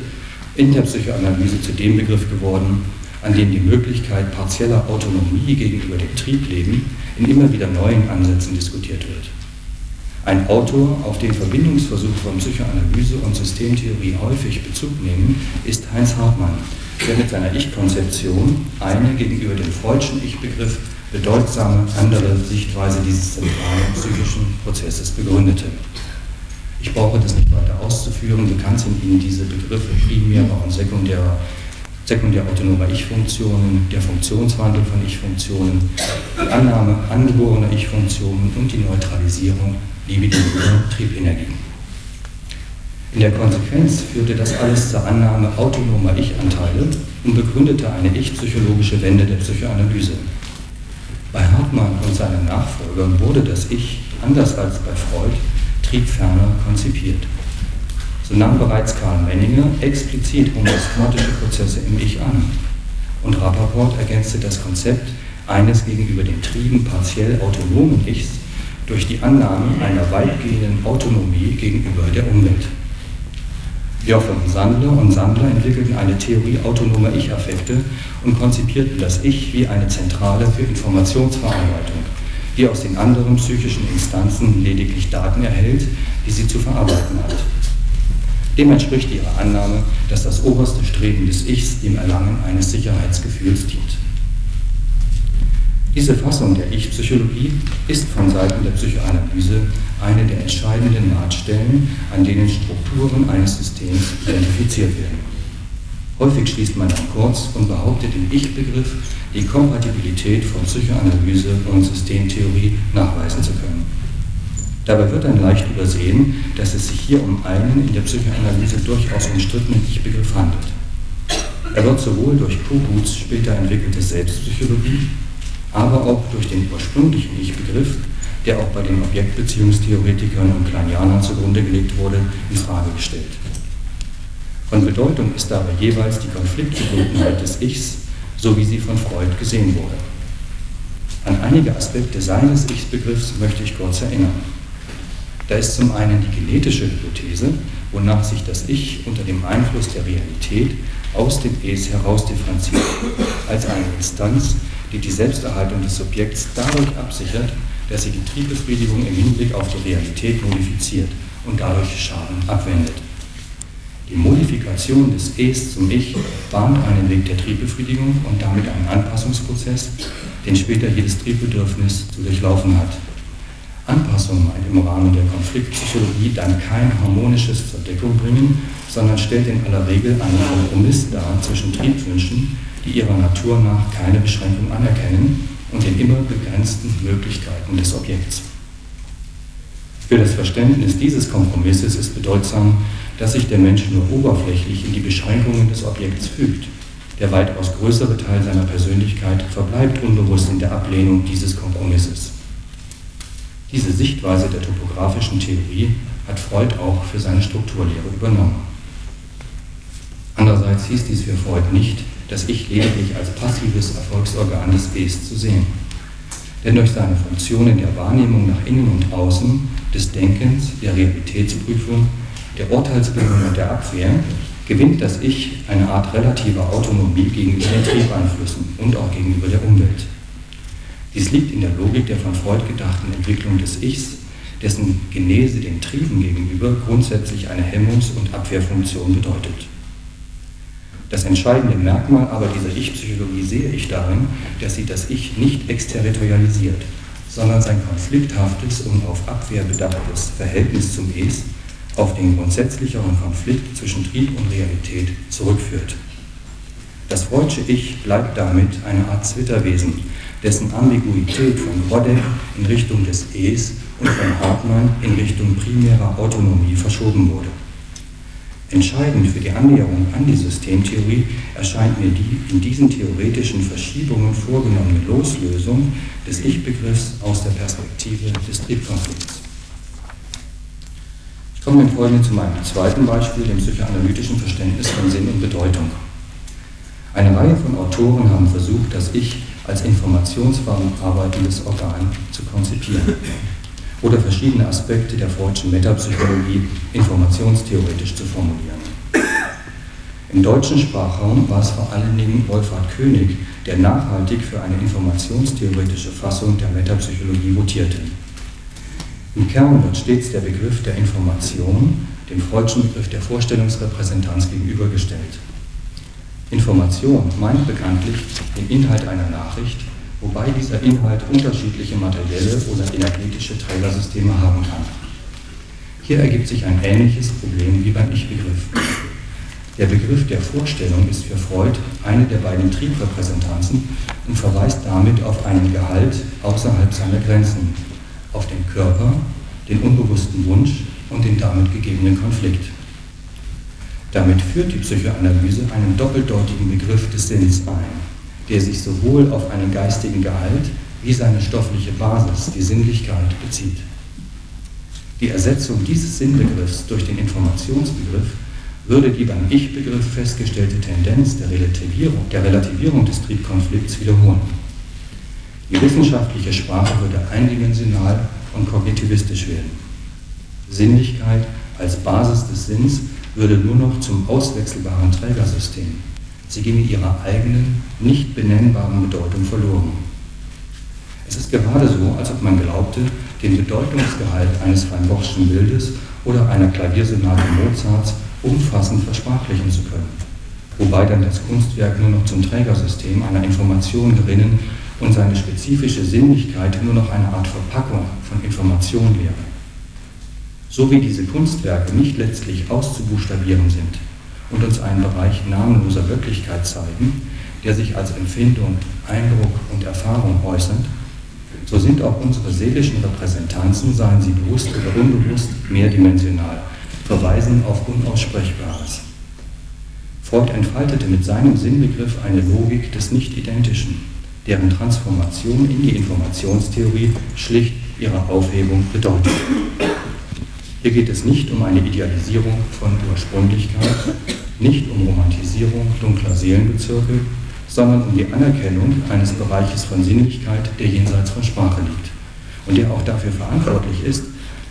in der Psychoanalyse zu dem Begriff geworden, an dem die Möglichkeit partieller Autonomie gegenüber dem Triebleben in immer wieder neuen Ansätzen diskutiert wird. Ein Autor, auf den Verbindungsversuche von Psychoanalyse und Systemtheorie häufig Bezug nehmen, ist Heinz Hartmann, der mit seiner Ich-Konzeption eine gegenüber dem Freudschen Ich-Begriff bedeutsame andere Sichtweise dieses zentralen psychischen Prozesses begründete. Ich brauche das nicht weiter auszuführen, bekannt sind Ihnen diese Begriffe primärer und sekundärer sekundär autonomer Ich-Funktionen, der Funktionswandel von Ich-Funktionen, die Annahme angeborener Ich-Funktionen und die Neutralisierung libidiger Triebenergien. In der Konsequenz führte das alles zur Annahme autonomer Ich-Anteile und begründete eine ich-psychologische Wende der Psychoanalyse. Bei Hartmann und seinen Nachfolgern wurde das Ich, anders als bei Freud, triebferner konzipiert. So nahm bereits Karl Menninger explizit homosmotische Prozesse im Ich an. Und Rappaport ergänzte das Konzept eines gegenüber den Trieben partiell autonomen Ichs durch die Annahme einer weitgehenden Autonomie gegenüber der Umwelt. Jochen Sandler und Sandler entwickelten eine Theorie autonomer Ich-Affekte und konzipierten das Ich wie eine Zentrale für Informationsverarbeitung, die aus den anderen psychischen Instanzen lediglich Daten erhält, die sie zu verarbeiten hat. Dem entspricht ihre Annahme, dass das oberste Streben des Ichs dem Erlangen eines Sicherheitsgefühls dient. Diese Fassung der Ich-Psychologie ist von Seiten der Psychoanalyse eine der entscheidenden Nahtstellen, an denen Strukturen eines Systems identifiziert werden. Häufig schließt man dann kurz und behauptet im Ich-Begriff die Kompatibilität von Psychoanalyse und Systemtheorie nachweisen zu können. Dabei wird dann leicht übersehen, dass es sich hier um einen in der Psychoanalyse durchaus umstrittenen Ich-Begriff handelt. Er wird sowohl durch Koguts später entwickelte Selbstpsychologie aber auch durch den ursprünglichen Ich-Begriff, der auch bei den Objektbeziehungstheoretikern und Kleinianern zugrunde gelegt wurde, in Frage gestellt. Von Bedeutung ist dabei jeweils die Konfliktgebundenheit des Ichs, so wie sie von Freud gesehen wurde. An einige Aspekte seines Ich-Begriffs möchte ich kurz erinnern. Da ist zum einen die genetische Hypothese, wonach sich das Ich unter dem Einfluss der Realität aus dem Es heraus differenziert, als eine Instanz, die die Selbsterhaltung des Subjekts dadurch absichert, dass sie die Triebbefriedigung im Hinblick auf die Realität modifiziert und dadurch Schaden abwendet. Die Modifikation des Es zum Ich bahnt einen Weg der Triebbefriedigung und damit einen Anpassungsprozess, den später jedes Triebbedürfnis zu durchlaufen hat. Anpassung im Rahmen der Konfliktpsychologie dann kein harmonisches zur Deckung bringen, sondern stellt in aller Regel einen Kompromiss dar zwischen Triebwünschen, die ihrer Natur nach keine Beschränkung anerkennen und den immer begrenzten Möglichkeiten des Objekts. Für das Verständnis dieses Kompromisses ist bedeutsam, dass sich der Mensch nur oberflächlich in die Beschränkungen des Objekts fügt. Der weitaus größere Teil seiner Persönlichkeit verbleibt unbewusst in der Ablehnung dieses Kompromisses. Diese Sichtweise der topografischen Theorie hat Freud auch für seine Strukturlehre übernommen. Andererseits hieß dies für Freud nicht, das Ich lediglich als passives Erfolgsorgan des Es zu sehen. Denn durch seine Funktionen der Wahrnehmung nach innen und außen, des Denkens, der Realitätsprüfung, der Urteilsbildung und der Abwehr gewinnt das Ich eine Art relativer Autonomie gegenüber den Triebeinflüssen und auch gegenüber der Umwelt. Dies liegt in der Logik der von Freud gedachten Entwicklung des Ichs, dessen Genese den Trieben gegenüber grundsätzlich eine Hemmungs- und Abwehrfunktion bedeutet. Das entscheidende Merkmal aber dieser Ich-Psychologie sehe ich darin, dass sie das Ich nicht exterritorialisiert, sondern sein konflikthaftes und auf Abwehr bedachtes Verhältnis zum Es auf den grundsätzlicheren Konflikt zwischen Trieb und Realität zurückführt. Das Freudsche Ich bleibt damit eine Art Zwitterwesen, dessen Ambiguität von Rodek in Richtung des Es und von Hartmann in Richtung primärer Autonomie verschoben wurde. Entscheidend für die Annäherung an die Systemtheorie erscheint mir die in diesen theoretischen Verschiebungen vorgenommene Loslösung des Ich-Begriffs aus der Perspektive des Triebkonflikts. Ich komme im Folgenden zu meinem zweiten Beispiel, dem psychoanalytischen Verständnis von Sinn und Bedeutung. Eine Reihe von Autoren haben versucht, das Ich als informationsverarbeitendes Organ zu konzipieren oder verschiedene Aspekte der Freudschen Metapsychologie informationstheoretisch zu formulieren. Im deutschen Sprachraum war es vor allen Dingen Wolfhard König, der nachhaltig für eine informationstheoretische Fassung der Metapsychologie votierte. Im Kern wird stets der Begriff der Information dem Freudschen Begriff der Vorstellungsrepräsentanz gegenübergestellt. Information meint bekanntlich den Inhalt einer Nachricht, wobei dieser Inhalt unterschiedliche materielle oder energetische Trägersysteme haben kann. Hier ergibt sich ein ähnliches Problem wie beim Ich-Begriff. Der Begriff der Vorstellung ist für Freud eine der beiden Triebrepräsentanzen und verweist damit auf einen Gehalt außerhalb seiner Grenzen, auf den Körper, den unbewussten Wunsch und den damit gegebenen Konflikt. Damit führt die Psychoanalyse einen doppeldeutigen Begriff des Sinns ein der sich sowohl auf einen geistigen Gehalt wie seine stoffliche Basis, die Sinnlichkeit, bezieht. Die Ersetzung dieses Sinnbegriffs durch den Informationsbegriff würde die beim Ich-Begriff festgestellte Tendenz der Relativierung, der Relativierung des Triebkonflikts wiederholen. Die wissenschaftliche Sprache würde eindimensional und kognitivistisch werden. Sinnlichkeit als Basis des Sinns würde nur noch zum auswechselbaren Trägersystem. Sie ginge ihrer eigenen, nicht benennbaren Bedeutung verloren. Es ist gerade so, als ob man glaubte, den Bedeutungsgehalt eines Van Bildes oder einer Klaviersonate Mozarts umfassend versprachlichen zu können, wobei dann das Kunstwerk nur noch zum Trägersystem einer Information gerinnen und seine spezifische Sinnlichkeit nur noch eine Art Verpackung von Information wäre. So wie diese Kunstwerke nicht letztlich auszubuchstabieren sind und uns einen Bereich namenloser Wirklichkeit zeigen, der sich als Empfindung, Eindruck und Erfahrung äußert, so sind auch unsere seelischen Repräsentanzen, seien sie bewusst oder unbewusst, mehrdimensional, verweisen auf Unaussprechbares. Freud entfaltete mit seinem Sinnbegriff eine Logik des Nicht-Identischen, deren Transformation in die Informationstheorie schlicht ihre Aufhebung bedeutet. Hier geht es nicht um eine Idealisierung von Ursprünglichkeit, nicht um Romantisierung dunkler Seelenbezirke, sondern um die Anerkennung eines Bereiches von Sinnlichkeit, der jenseits von Sprache liegt und der auch dafür verantwortlich ist,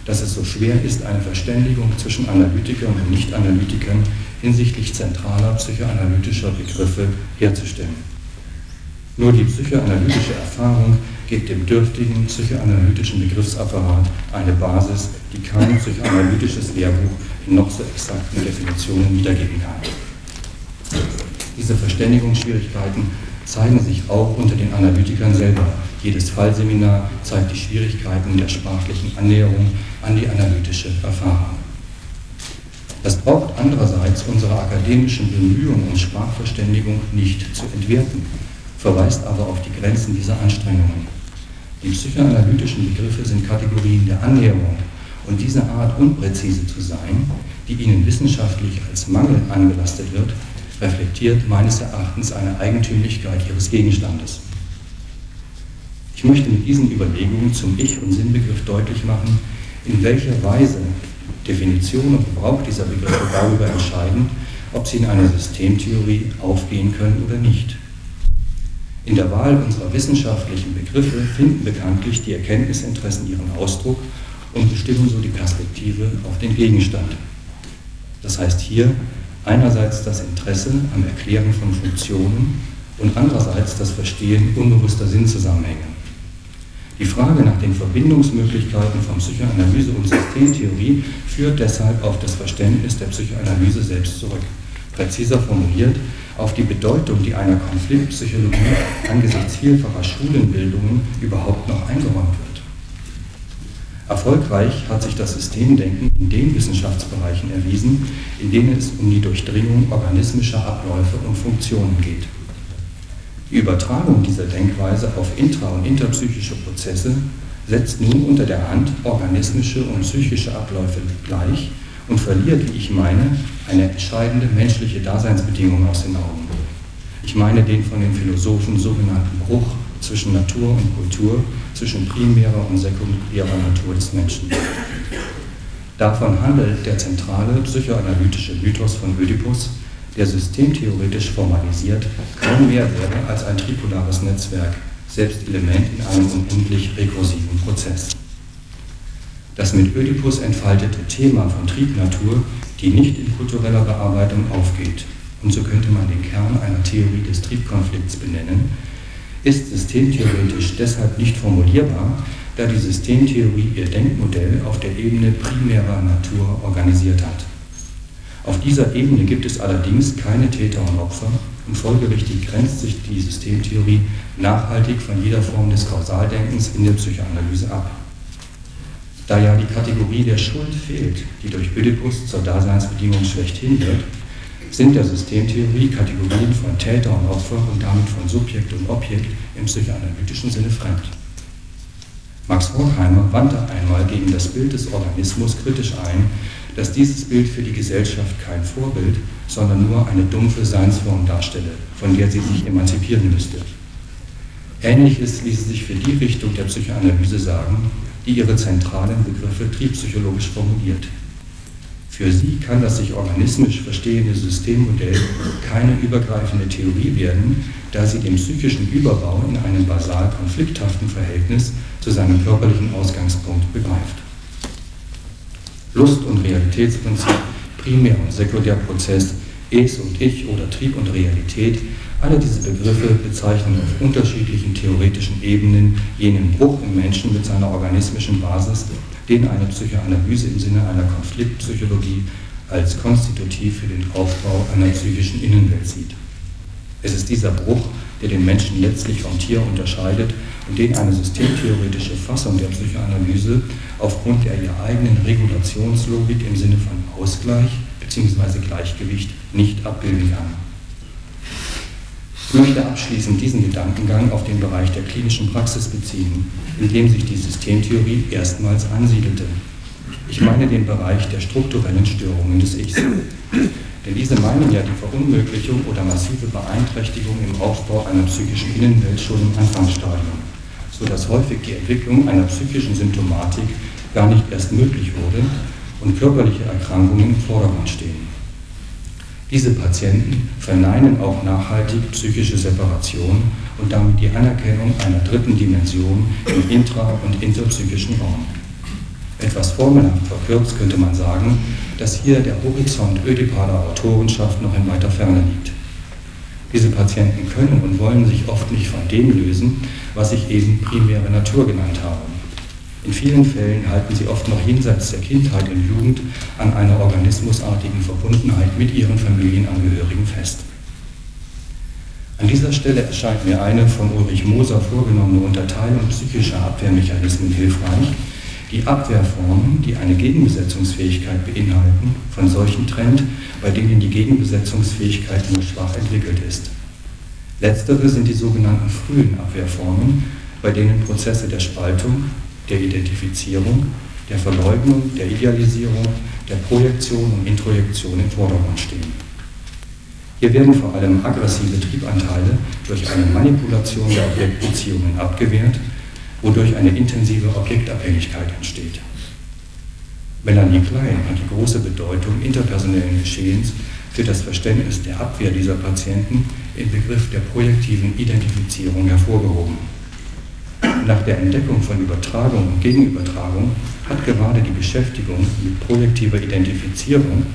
dass es so schwer ist, eine Verständigung zwischen Analytikern und Nicht-Analytikern hinsichtlich zentraler psychoanalytischer Begriffe herzustellen. Nur die psychoanalytische Erfahrung gibt dem dürftigen psychoanalytischen Begriffsapparat eine Basis, die kein psychoanalytisches Lehrbuch in noch so exakten Definitionen wiedergeben kann. Diese Verständigungsschwierigkeiten zeigen sich auch unter den Analytikern selber. Jedes Fallseminar zeigt die Schwierigkeiten der sprachlichen Annäherung an die analytische Erfahrung. Das braucht andererseits unsere akademischen Bemühungen um Sprachverständigung nicht zu entwerten, verweist aber auf die Grenzen dieser Anstrengungen. Die psychoanalytischen Begriffe sind Kategorien der Annäherung und diese Art unpräzise zu sein, die ihnen wissenschaftlich als Mangel angelastet wird, reflektiert meines Erachtens eine Eigentümlichkeit ihres Gegenstandes. Ich möchte mit diesen Überlegungen zum Ich- und Sinnbegriff deutlich machen, in welcher Weise Definition und Gebrauch dieser Begriffe darüber entscheiden, ob sie in einer Systemtheorie aufgehen können oder nicht. In der Wahl unserer wissenschaftlichen Begriffe finden bekanntlich die Erkenntnisinteressen ihren Ausdruck und bestimmen so die Perspektive auf den Gegenstand. Das heißt hier einerseits das Interesse am Erklären von Funktionen und andererseits das Verstehen unbewusster Sinnzusammenhänge. Die Frage nach den Verbindungsmöglichkeiten von Psychoanalyse und Systemtheorie führt deshalb auf das Verständnis der Psychoanalyse selbst zurück. Präziser formuliert, auf die Bedeutung, die einer Konfliktpsychologie angesichts vielfacher Schulenbildungen überhaupt noch eingeräumt wird. Erfolgreich hat sich das Systemdenken in den Wissenschaftsbereichen erwiesen, in denen es um die Durchdringung organismischer Abläufe und Funktionen geht. Die Übertragung dieser Denkweise auf intra- und interpsychische Prozesse setzt nun unter der Hand organismische und psychische Abläufe gleich und verliert, wie ich meine, eine entscheidende menschliche Daseinsbedingung aus den Augen. Ich meine den von den Philosophen sogenannten Bruch zwischen Natur und Kultur, zwischen primärer und sekundärer Natur des Menschen. Davon handelt der zentrale psychoanalytische Mythos von Oedipus, der systemtheoretisch formalisiert kaum mehr wäre als ein tripolares Netzwerk, selbst Element in einem unendlich rekursiven Prozess. Das mit Oedipus entfaltete Thema von Triebnatur, die nicht in kultureller Bearbeitung aufgeht, und so könnte man den Kern einer Theorie des Triebkonflikts benennen, ist systemtheoretisch deshalb nicht formulierbar, da die Systemtheorie ihr Denkmodell auf der Ebene primärer Natur organisiert hat. Auf dieser Ebene gibt es allerdings keine Täter und Opfer und folgerichtig grenzt sich die Systemtheorie nachhaltig von jeder Form des Kausaldenkens in der Psychoanalyse ab. Da ja die Kategorie der Schuld fehlt, die durch Oedipus zur Daseinsbedingung schlechthin wird, sind der Systemtheorie Kategorien von Täter und Opfer und damit von Subjekt und Objekt im psychoanalytischen Sinne fremd. Max Horkheimer wandte einmal gegen das Bild des Organismus kritisch ein, dass dieses Bild für die Gesellschaft kein Vorbild, sondern nur eine dumpfe Seinsform darstelle, von der sie sich emanzipieren müsste. Ähnliches ließe sich für die Richtung der Psychoanalyse sagen, die ihre zentralen Begriffe triebpsychologisch formuliert. Für sie kann das sich organismisch verstehende Systemmodell keine übergreifende Theorie werden, da sie den psychischen Überbau in einem basal konflikthaften Verhältnis zu seinem körperlichen Ausgangspunkt begreift. Lust- und Realitätsprinzip, Primär- und Sekundärprozess, Es und Ich oder Trieb und Realität, alle diese Begriffe bezeichnen auf unterschiedlichen theoretischen Ebenen jenen Bruch im Menschen mit seiner organismischen Basis, den eine Psychoanalyse im Sinne einer Konfliktpsychologie als konstitutiv für den Aufbau einer psychischen Innenwelt sieht. Es ist dieser Bruch, der den Menschen letztlich vom Tier unterscheidet und den eine systemtheoretische Fassung der Psychoanalyse aufgrund der ihr eigenen Regulationslogik im Sinne von Ausgleich bzw. Gleichgewicht nicht abbilden kann. Ich möchte abschließend diesen Gedankengang auf den Bereich der klinischen Praxis beziehen, in dem sich die Systemtheorie erstmals ansiedelte. Ich meine den Bereich der strukturellen Störungen des Ichs. Denn diese meinen ja die Verunmöglichung oder massive Beeinträchtigung im Aufbau einer psychischen Innenwelt schon im Anfangsstadium, sodass häufig die Entwicklung einer psychischen Symptomatik gar nicht erst möglich wurde und körperliche Erkrankungen im Vordergrund stehen. Diese Patienten verneinen auch nachhaltig psychische Separation und damit die Anerkennung einer dritten Dimension im intra- und interpsychischen Raum. Etwas formelhaft verkürzt könnte man sagen, dass hier der Horizont ödipaler Autorenschaft noch in weiter Ferne liegt. Diese Patienten können und wollen sich oft nicht von dem lösen, was ich eben primäre Natur genannt habe. In vielen Fällen halten sie oft noch jenseits der Kindheit und Jugend an einer organismusartigen Verbundenheit mit ihren Familienangehörigen fest. An dieser Stelle erscheint mir eine von Ulrich Moser vorgenommene Unterteilung psychischer Abwehrmechanismen hilfreich, die Abwehrformen, die eine Gegenbesetzungsfähigkeit beinhalten, von solchen trennt, bei denen die Gegenbesetzungsfähigkeit nur schwach entwickelt ist. Letztere sind die sogenannten frühen Abwehrformen, bei denen Prozesse der Spaltung, der Identifizierung, der Verleugnung, der Idealisierung, der Projektion und Introjektion im Vordergrund stehen. Hier werden vor allem aggressive Triebanteile durch eine Manipulation der Objektbeziehungen abgewehrt wodurch eine intensive Objektabhängigkeit entsteht. Melanie Klein hat die große Bedeutung interpersonellen Geschehens für das Verständnis der Abwehr dieser Patienten im Begriff der projektiven Identifizierung hervorgehoben. Nach der Entdeckung von Übertragung und Gegenübertragung hat gerade die Beschäftigung mit projektiver Identifizierung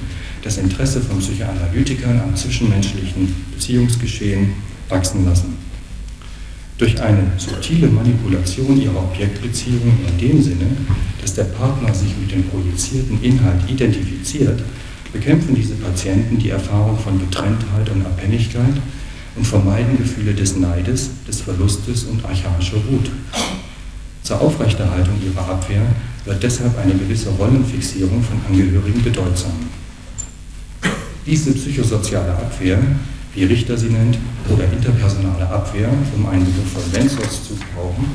das Interesse von Psychoanalytikern am zwischenmenschlichen Beziehungsgeschehen wachsen lassen. Durch eine subtile Manipulation ihrer Objektbeziehungen in dem Sinne, dass der Partner sich mit dem projizierten Inhalt identifiziert, bekämpfen diese Patienten die Erfahrung von Getrenntheit und Abhängigkeit und vermeiden Gefühle des Neides, des Verlustes und archaischer Wut. Zur Aufrechterhaltung ihrer Abwehr wird deshalb eine gewisse Rollenfixierung von Angehörigen bedeutsam. Diese psychosoziale Abwehr wie Richter sie nennt, oder interpersonale Abwehr, um einen Begriff von Benzos zu brauchen,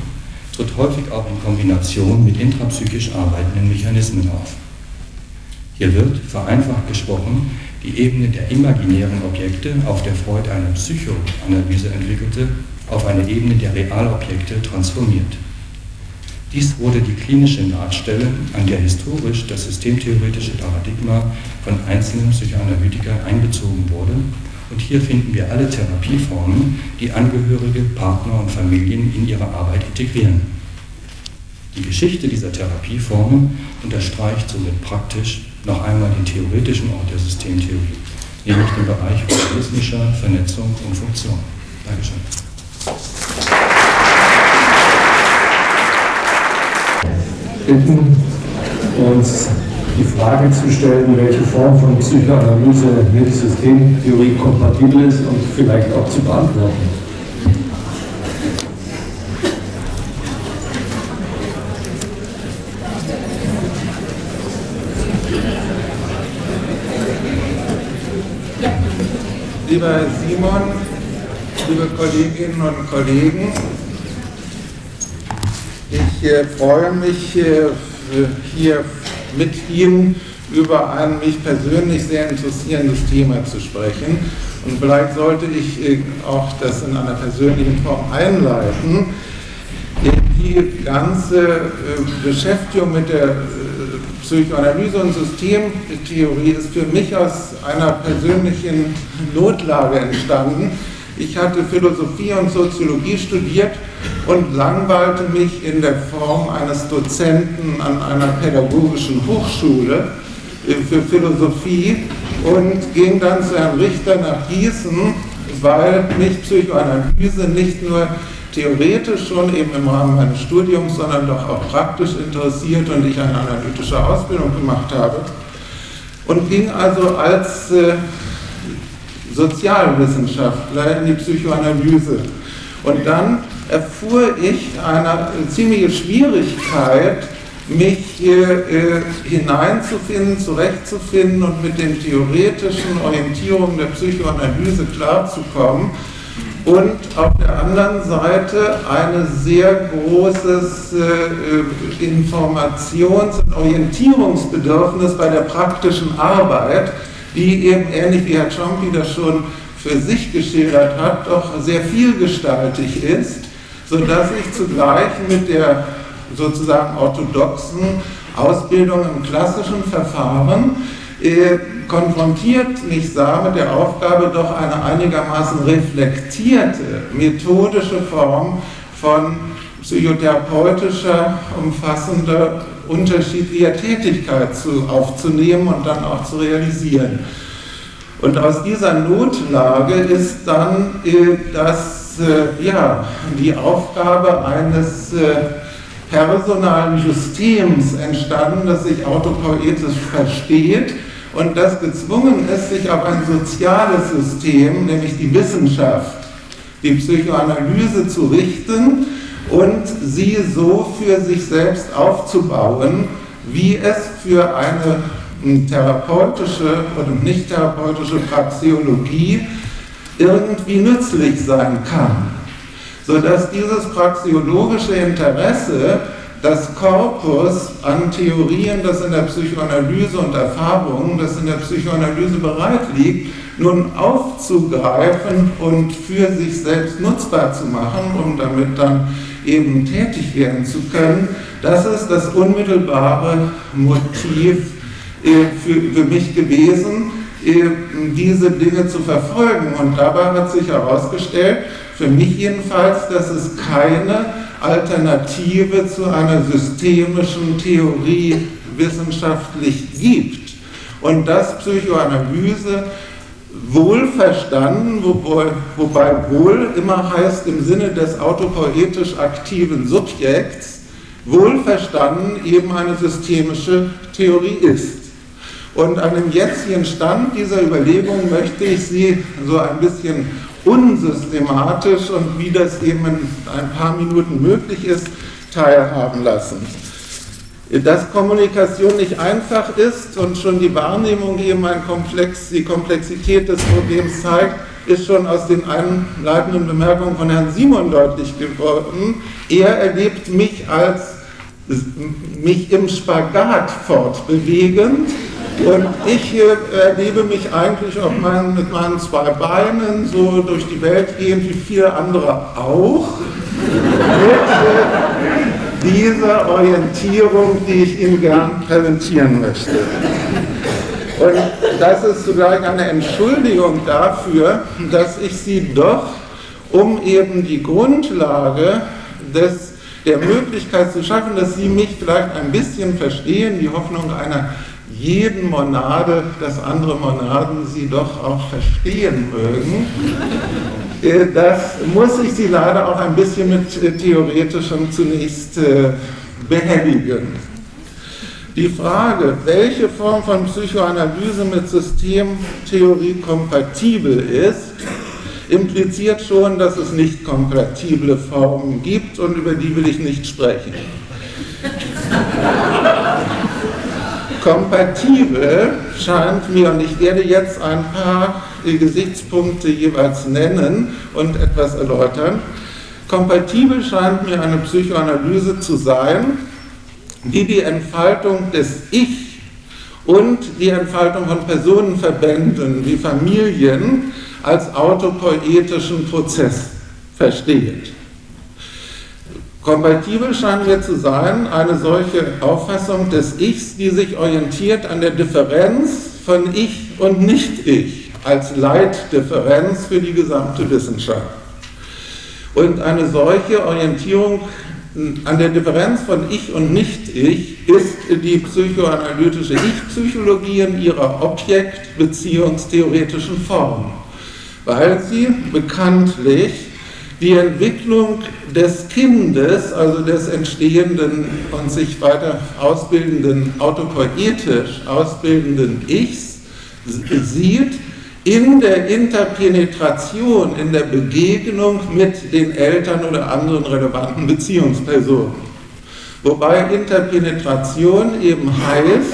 tritt häufig auch in Kombination mit intrapsychisch arbeitenden Mechanismen auf. Hier wird, vereinfacht gesprochen, die Ebene der imaginären Objekte, auf der Freud eine Psychoanalyse entwickelte, auf eine Ebene der Realobjekte transformiert. Dies wurde die klinische Nahtstelle, an der historisch das systemtheoretische Paradigma von einzelnen Psychoanalytikern einbezogen wurde und hier finden wir alle Therapieformen, die Angehörige, Partner und Familien in ihre Arbeit integrieren. Die Geschichte dieser Therapieformen unterstreicht somit praktisch noch einmal den theoretischen Ort der Systemtheorie, nämlich den Bereich organismischer Vernetzung und Funktion. Dankeschön. Bitten uns die Frage zu stellen, welche Form von Psychoanalyse mit Systemtheorie kompatibel ist und vielleicht auch zu beantworten. Lieber Simon, liebe Kolleginnen und Kollegen, ich äh, freue mich, äh, hier mit Ihnen über ein mich persönlich sehr interessierendes Thema zu sprechen. Und vielleicht sollte ich äh, auch das in einer persönlichen Form einleiten. Die ganze äh, Beschäftigung mit der äh, Psychoanalyse und Systemtheorie ist für mich aus einer persönlichen Notlage entstanden. Ich hatte Philosophie und Soziologie studiert und langweilte mich in der Form eines Dozenten an einer pädagogischen Hochschule äh, für Philosophie und ging dann zu Herrn Richter nach Gießen, weil mich Psychoanalyse nicht nur theoretisch schon eben im Rahmen meines Studiums, sondern doch auch praktisch interessiert und ich eine analytische Ausbildung gemacht habe. Und ging also als äh, Sozialwissenschaftler in die Psychoanalyse. Und dann erfuhr ich eine ziemliche Schwierigkeit, mich äh, hineinzufinden, zurechtzufinden und mit den theoretischen Orientierungen der Psychoanalyse klarzukommen. Und auf der anderen Seite ein sehr großes äh, Informations- und Orientierungsbedürfnis bei der praktischen Arbeit, die eben ähnlich wie Herr Chompi das schon für sich geschildert hat, doch sehr vielgestaltig ist, sodass ich zugleich mit der sozusagen orthodoxen Ausbildung im klassischen Verfahren äh, konfrontiert mich sah mit der Aufgabe, doch eine einigermaßen reflektierte, methodische Form von psychotherapeutischer, umfassender, unterschiedlicher Tätigkeit zu, aufzunehmen und dann auch zu realisieren. Und aus dieser Notlage ist dann äh, das, äh, ja, die Aufgabe eines äh, personalen Systems entstanden, das sich autopoetisch versteht und das gezwungen ist, sich auf ein soziales System, nämlich die Wissenschaft, die Psychoanalyse zu richten und sie so für sich selbst aufzubauen, wie es für eine hm, therapeutische oder nicht therapeutische Praxeologie irgendwie nützlich sein kann. Sodass dieses praxiologische Interesse das Korpus an Theorien, das in der Psychoanalyse und Erfahrungen, das in der Psychoanalyse bereit liegt, nun aufzugreifen und für sich selbst nutzbar zu machen, um damit dann eben tätig werden zu können, das ist das unmittelbare Motiv äh, für, mich gewesen, äh, diese Dinge zu verfolgen. Und dabei hat sich herausgestellt, für mich jedenfalls, dass es keine Alternative zu einer systemischen Theorie wissenschaftlich gibt. Und dass Psychoanalyse wohl verstanden, wobei, wobei wohl immer heißt im Sinne des autopoetisch aktiven Subjekts, wohl verstanden eben eine systemische Theorie ist. Und an dem jetzigen Stand dieser Überlegung möchte ich Sie so ein bisschen unsystematisch und wie das eben in ein paar Minuten möglich ist, teilhaben lassen. Dass Kommunikation nicht einfach ist und schon die Wahrnehmung eben ein Komplex, die Komplexität des Problems zeigt, ist schon aus den einleitenden Bemerkungen von Herrn Simon deutlich geworden. Er erlebt mich als mich im Spagat fortbewegend ich äh, erlebe mich eigentlich auf meinen, mit meinen zwei Beinen so durch die Welt gehen, wie viele andere auch. Mit äh, dieser Orientierung, die ich Ihnen gern präsentieren möchte. Und das ist zugleich eine Entschuldigung dafür, dass ich Sie doch, um eben die Grundlage des, der Möglichkeit zu schaffen, dass Sie mich vielleicht ein bisschen verstehen, die Hoffnung einer jeden Monade, dass andere Monaden sie doch auch verstehen mögen. Äh, das muss ich sie leider auch ein bisschen mit äh, Theoretischem zunächst äh, behelligen. Die Frage, welche Form von Psychoanalyse mit Systemtheorie kompatibel ist, impliziert schon, dass es nicht kompatible Formen gibt und über die will ich nicht sprechen. Kompatibel scheint mir, und ich werde jetzt ein paar Gesichtspunkte jeweils nennen und etwas erläutern, kompatibel scheint mir eine Psychoanalyse zu sein, die die Entfaltung des Ich und die Entfaltung von Personenverbänden wie Familien als autopoetischen Prozess versteht. Kompatibel scheinen wir zu sein, eine solche Auffassung des Ichs, die sich orientiert an der Differenz von Ich und Nicht-Ich als Leitdifferenz für die gesamte Wissenschaft. Und eine solche Orientierung an der Differenz von Ich und Nicht-Ich ist die psychoanalytische Ich-Psychologie in ihrer objektbeziehungstheoretischen Form, weil sie bekanntlich die Entwicklung des Kindes, also des entstehenden und sich weiter ausbildenden, autopoetisch ausbildenden Ichs, sieht in der Interpenetration, in der Begegnung mit den Eltern oder anderen relevanten Beziehungspersonen. Wobei Interpenetration eben heißt,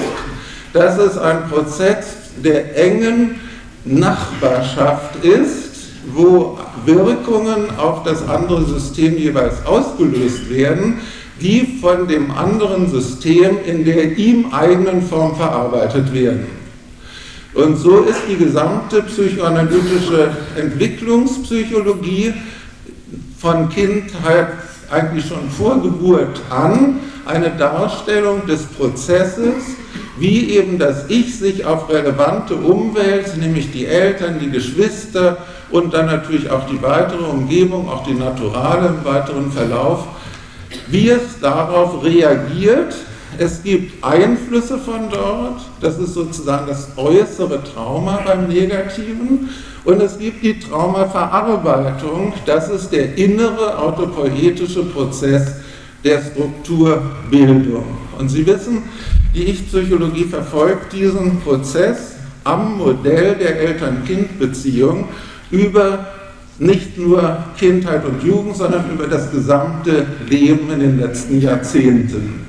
dass es ein Prozess der engen Nachbarschaft ist, wo Wirkungen auf das andere System jeweils ausgelöst werden, die von dem anderen System in der ihm eigenen Form verarbeitet werden. Und so ist die gesamte psychoanalytische Entwicklungspsychologie von Kindheit eigentlich schon vor Geburt an eine Darstellung des Prozesses, wie eben das Ich sich auf relevante Umwelt, nämlich die Eltern, die Geschwister und dann natürlich auch die weitere Umgebung, auch die Naturale im weiteren Verlauf, wie es darauf reagiert. Es gibt Einflüsse von dort, das ist sozusagen das äußere Trauma beim Negativen, und es gibt die Traumaverarbeitung, das ist der innere autopoetische Prozess der Strukturbildung. Und Sie wissen, die Ich-Psychologie verfolgt diesen Prozess am Modell der Eltern-Kind-Beziehung über nicht nur Kindheit und Jugend, sondern über das gesamte Leben in den letzten Jahrzehnten.